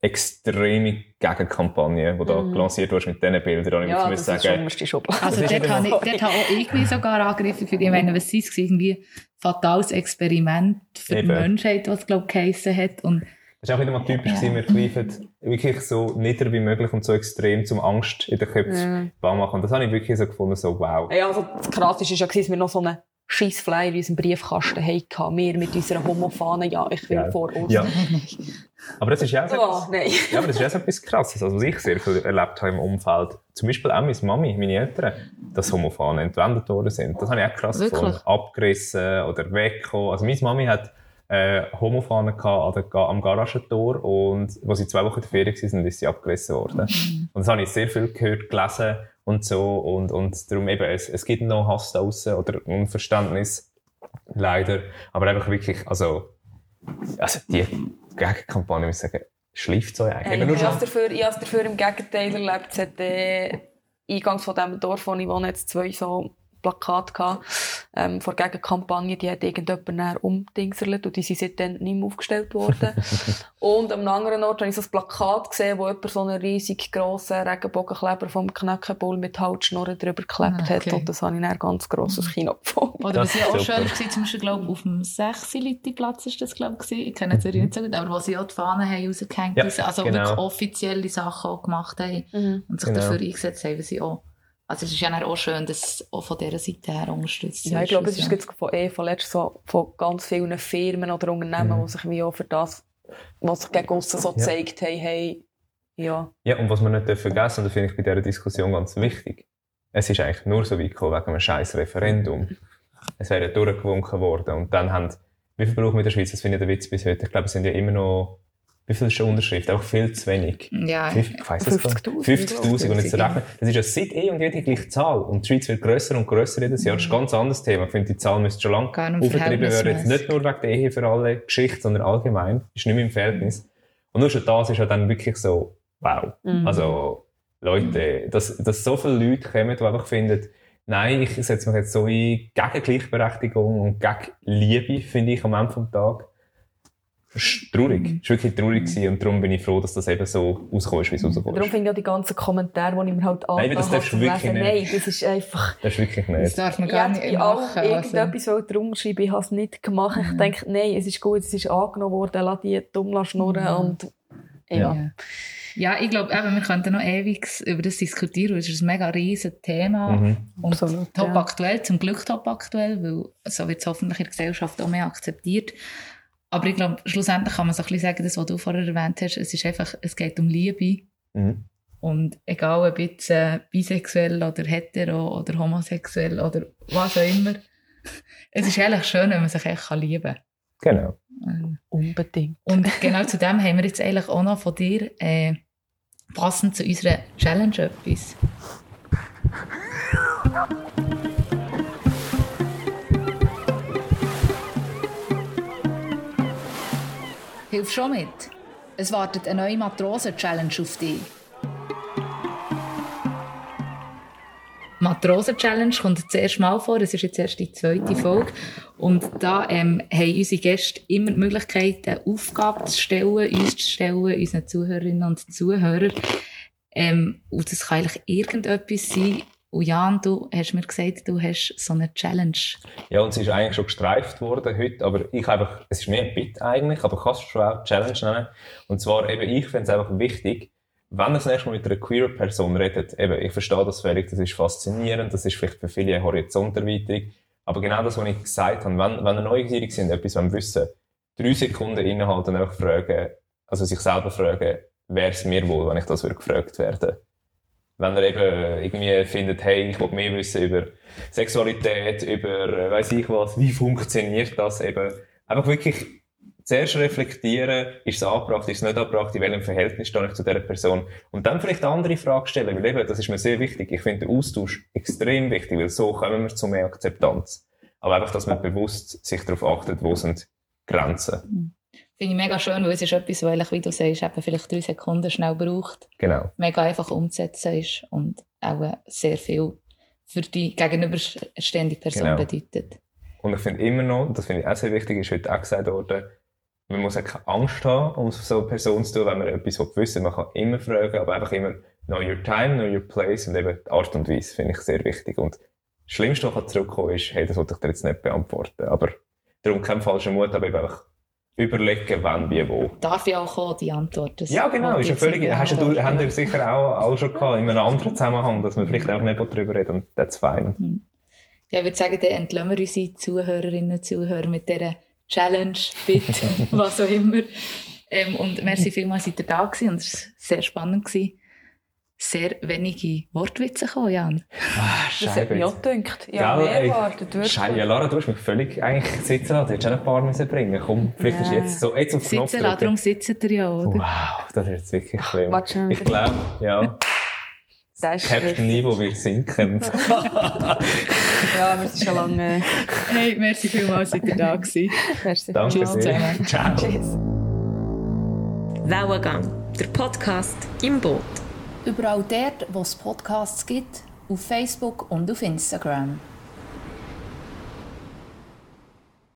extreme Gegenkampagne, die da Mhm. lanciert wurde mit diesen Bildern. Und ich ja, muss das sagen, ist schon. Also Das ist dort habe, ich, dort habe auch ich mich sogar angegriffen. Für die, ich meine, was ist es? Irgendwie ein fatales Experiment für Eben. die Menschheit, was glaube ich geheissen hat. Und Das war auch wieder mal typisch, Ja. wir greifen wirklich so nieder wie möglich und so extrem zum Angst in den Köpfen Ja. machen. Und das habe ich wirklich so gefunden, so wow. Ja, also das Krasse war ja, dass wir noch so einen Scheissflyer in unserem Briefkasten hatten. Wir mit unserer Homofahne, ja, ich will Geil. vor uns. Ja. Aber das ist ja auch so Oh, etwas, ja, aber das ist ja so etwas Krasses. Also, was ich sehr viel erlebt habe im Umfeld, zum Beispiel auch meine Mami, meine Eltern, dass Homofahnen entwendet worden sind. Das habe ich auch krass Wirklich? gefunden. Abgerissen oder weggekommen. Also, meine Mami hat äh, Homofahnen gehabt an der, Ga- am Garagentor und als sie zwei Wochen in der Ferien waren, ist sie abgerissen worden. Und das habe ich sehr viel gehört, gelesen und so. Und, und darum eben, es, es gibt noch Hass da draussen oder Unverständnis. Leider. Aber einfach wirklich, also, also die Gegenkampagne, muss ich sagen, schleift so eigentlich. Hey, ich habe dafür, ich habe es dafür im Gegenteil erlebt. Es hat äh, eingangs von dem Dorf, wo ich wohne, jetzt zwei so Plakate gehabt, ähm, vor Gegenkampagne. Die hat irgendjemand näher umdingserlet und die sind seitdem nicht mehr aufgestellt worden. und am anderen Ort habe ich so ein Plakat gesehen, wo jemand so einen riesig grossen Regenbogenkleber vom Knäckebull mit Halsschnurren drüber geklebt Ah, hat. okay. Und das habe ich dann ein ganz grosses Kino gefunden. Oder was ja auch schön war, zum Beispiel, glaube ich, auf dem 6 Platz ist das, glaube ich, ich kenne Zürich nicht so gut, aber wo sie auch die Fahnen haben rausgehängt Ja, haben, also genau. wirklich offizielle Sachen auch gemacht haben Mhm. und sich Genau. dafür eingesetzt haben, weil sie auch, also es ist ja auch schön, dass es auch von dieser Seite her unterstützt Ja, ich ist. glaube, es ist Also, jetzt von, eh, von, so, von ganz vielen Firmen oder Unternehmen, Mhm. die sich wie auch für das, was sich gegen aussen so Ja. gezeigt haben, hey, ja. Ja, und was man nicht vergessen und das finde ich bei dieser Diskussion ganz wichtig, es ist eigentlich nur so weit gekommen wegen einem scheiß Referendum. Es wäre durchgewunken worden und dann haben, wie viel brauchen wir in der Schweiz, das finde ich der Witz bis heute, ich glaube, es sind ja immer noch wie viel ist schon Unterschrift? Einfach viel zu wenig. Ja, Fünf- ich weiss es gar nicht. 50'000, 50'000 und jetzt zu rechnen. Das ist ja seit eh und je die gleiche Zahl. Und die Schweiz wird grösser und grösser jedes Jahr. Das ist ein ganz anderes Thema. Ich finde, die Zahl müsste schon lange aufgetrieben werden. Jetzt nicht nur wegen der Ehe für alle Geschichte, sondern allgemein. Ist nicht mehr im Verhältnis. Und nur schon das ist ja dann wirklich so, wow. Mhm. Also, Leute, dass, dass so viele Leute kommen, die einfach finden, nein, ich setze mich jetzt so ein gegen Gleichberechtigung und gegen Liebe, finde ich am Ende vom Tag. Das ist traurig. Mhm. Es war wirklich traurig gewesen und darum bin ich froh, dass das eben so rausgekommen ist, wie es rausgekommen Darum ist. finde ich auch die ganzen Kommentare, die ich mir halt Nein, das darfst du habe, wirklich zu lesen, nicht. Nein, das ist einfach... Das ist wirklich das nicht. darf man Ich gar nicht allem machen. Also. irgendetwas also. drunter schreiben, ich habe es nicht gemacht. Ich denke, nein, es ist gut, es ist angenommen worden, lass die dumm schnurren Mhm. und... Ja. Ja. Ja, ich glaube, wir könnten noch ewig über das diskutieren, weil es ist ein mega riesiges Thema. Mhm. Und Absolut, top ja. aktuell, zum Glück top aktuell, weil so wird es hoffentlich in der Gesellschaft auch mehr akzeptiert. Aber ich glaube, schlussendlich kann man so ein bisschen sagen, das, was du vorher erwähnt hast, es ist einfach, es geht um Liebe. Mhm. Und egal ob jetzt äh, bisexuell oder hetero oder homosexuell oder was auch immer, es ist eigentlich schön, wenn man sich echt kann lieben Genau. kann. Unbedingt. Und genau zu dem haben wir jetzt eigentlich auch noch von dir, äh, passend zu unserer Challenge etwas. Hilf schon mit. Es wartet eine neue Matrosen-Challenge auf dich. Matrosen-Challenge kommt das erste Mal vor. Es ist jetzt erst die zweite Folge. Und da ähm, haben unsere Gäste immer die Möglichkeit, eine Aufgabe zu stellen, uns zu stellen, unseren Zuhörerinnen und Zuhörern. Ähm, und das kann eigentlich irgendetwas sein. Und Jan, du hast mir gesagt, du hast so eine Challenge. Ja, und sie ist eigentlich schon gestreift worden heute, aber ich einfach, es ist mehr ein Bit eigentlich, aber kannst du schon auch Challenge nennen. Und zwar eben, ich finde es einfach wichtig, wenn ihr das nächste Mal mit einer queer Person redet, eben, ich verstehe das völlig, das ist faszinierend, das ist vielleicht für viele eine Horizonterweiterung, aber genau das, was ich gesagt habe, wenn, wenn ihr neugierig sind, etwas wollen wissen, drei Sekunden innehalten und einfach fragen, also sich selber fragen, wäre es mir wohl, wenn ich das würde gefragt werden wenn ihr eben irgendwie findet, hey, ich will mehr wissen über Sexualität, über, äh, weiss ich was, wie funktioniert das eben, einfach wirklich zuerst reflektieren, ist es angebracht, ist es nicht angebracht, in welchem Verhältnis stehe ich zu dieser Person und dann vielleicht andere Frage stellen, weil eben, das ist mir sehr wichtig, ich finde den Austausch extrem wichtig, weil so kommen wir zu mehr Akzeptanz. Aber einfach, dass man bewusst sich darauf achtet, wo sind Grenzen. Finde ich mega schön, weil es ist etwas, was, eigentlich, wie du sagst, eben vielleicht drei Sekunden schnell braucht. Genau. mega einfach umzusetzen ist und auch sehr viel für die gegenüberstehende Person Genau. bedeutet. Und ich finde immer noch, und das finde ich auch sehr wichtig, ist heute auch gesagt worden, man muss auch keine Angst haben, um so eine Person zu tun, wenn man etwas wissen will. Man kann immer fragen, aber einfach immer know your time, know your place und eben die Art und Weise finde ich sehr wichtig. Und das Schlimmste, was zurückkommen ist, hey, das wollte ich dir jetzt nicht beantworten. Aber darum kein falscher Mut, aber eben einfach überlegen, wann, wie, wo. Darf ja auch kommen, die Antwort. Das Ja, genau, ist ja völlig, hast du, haben wir sicher auch, auch schon gehabt, in einem anderen Zusammenhang, dass wir vielleicht auch nicht darüber reden und that's fine. Ja, ich würde sagen, dann entlassen wir unsere Zuhörerinnen und Zuhörer mit dieser Challenge, bitte, was auch immer. Ähm, und merci vielmals, seid ihr da gewesen und es war sehr spannend. Gewesen. Sehr wenige Wortwitze gekommen, Jan. Ah, Das hat mich auch gedacht. Ja, Gell, mehr erwartet. Scheiße, ja, Lara, du hast mich völlig eigentlich sitzen lassen. Du hättest auch ein paar müssen bringen. Komm, vielleicht ist Ja. jetzt so, jetzt auf den Knopf Sitzen lassen, darum sitzt ihr ja, oder? Wow, das ist jetzt wirklich schlimm. Schon Ich glaube, ja, Das ist Captain Niveau wird sinken. Ja, wir sind schon lange... Hey, merci vielmals, seid ihr da gewesen. Merci Danke Tschüss sehr. Ciao. Tschüss. Wellengang, der Podcast im Boot. Überall dort, wo es Podcasts gibt, auf Facebook und auf Instagram.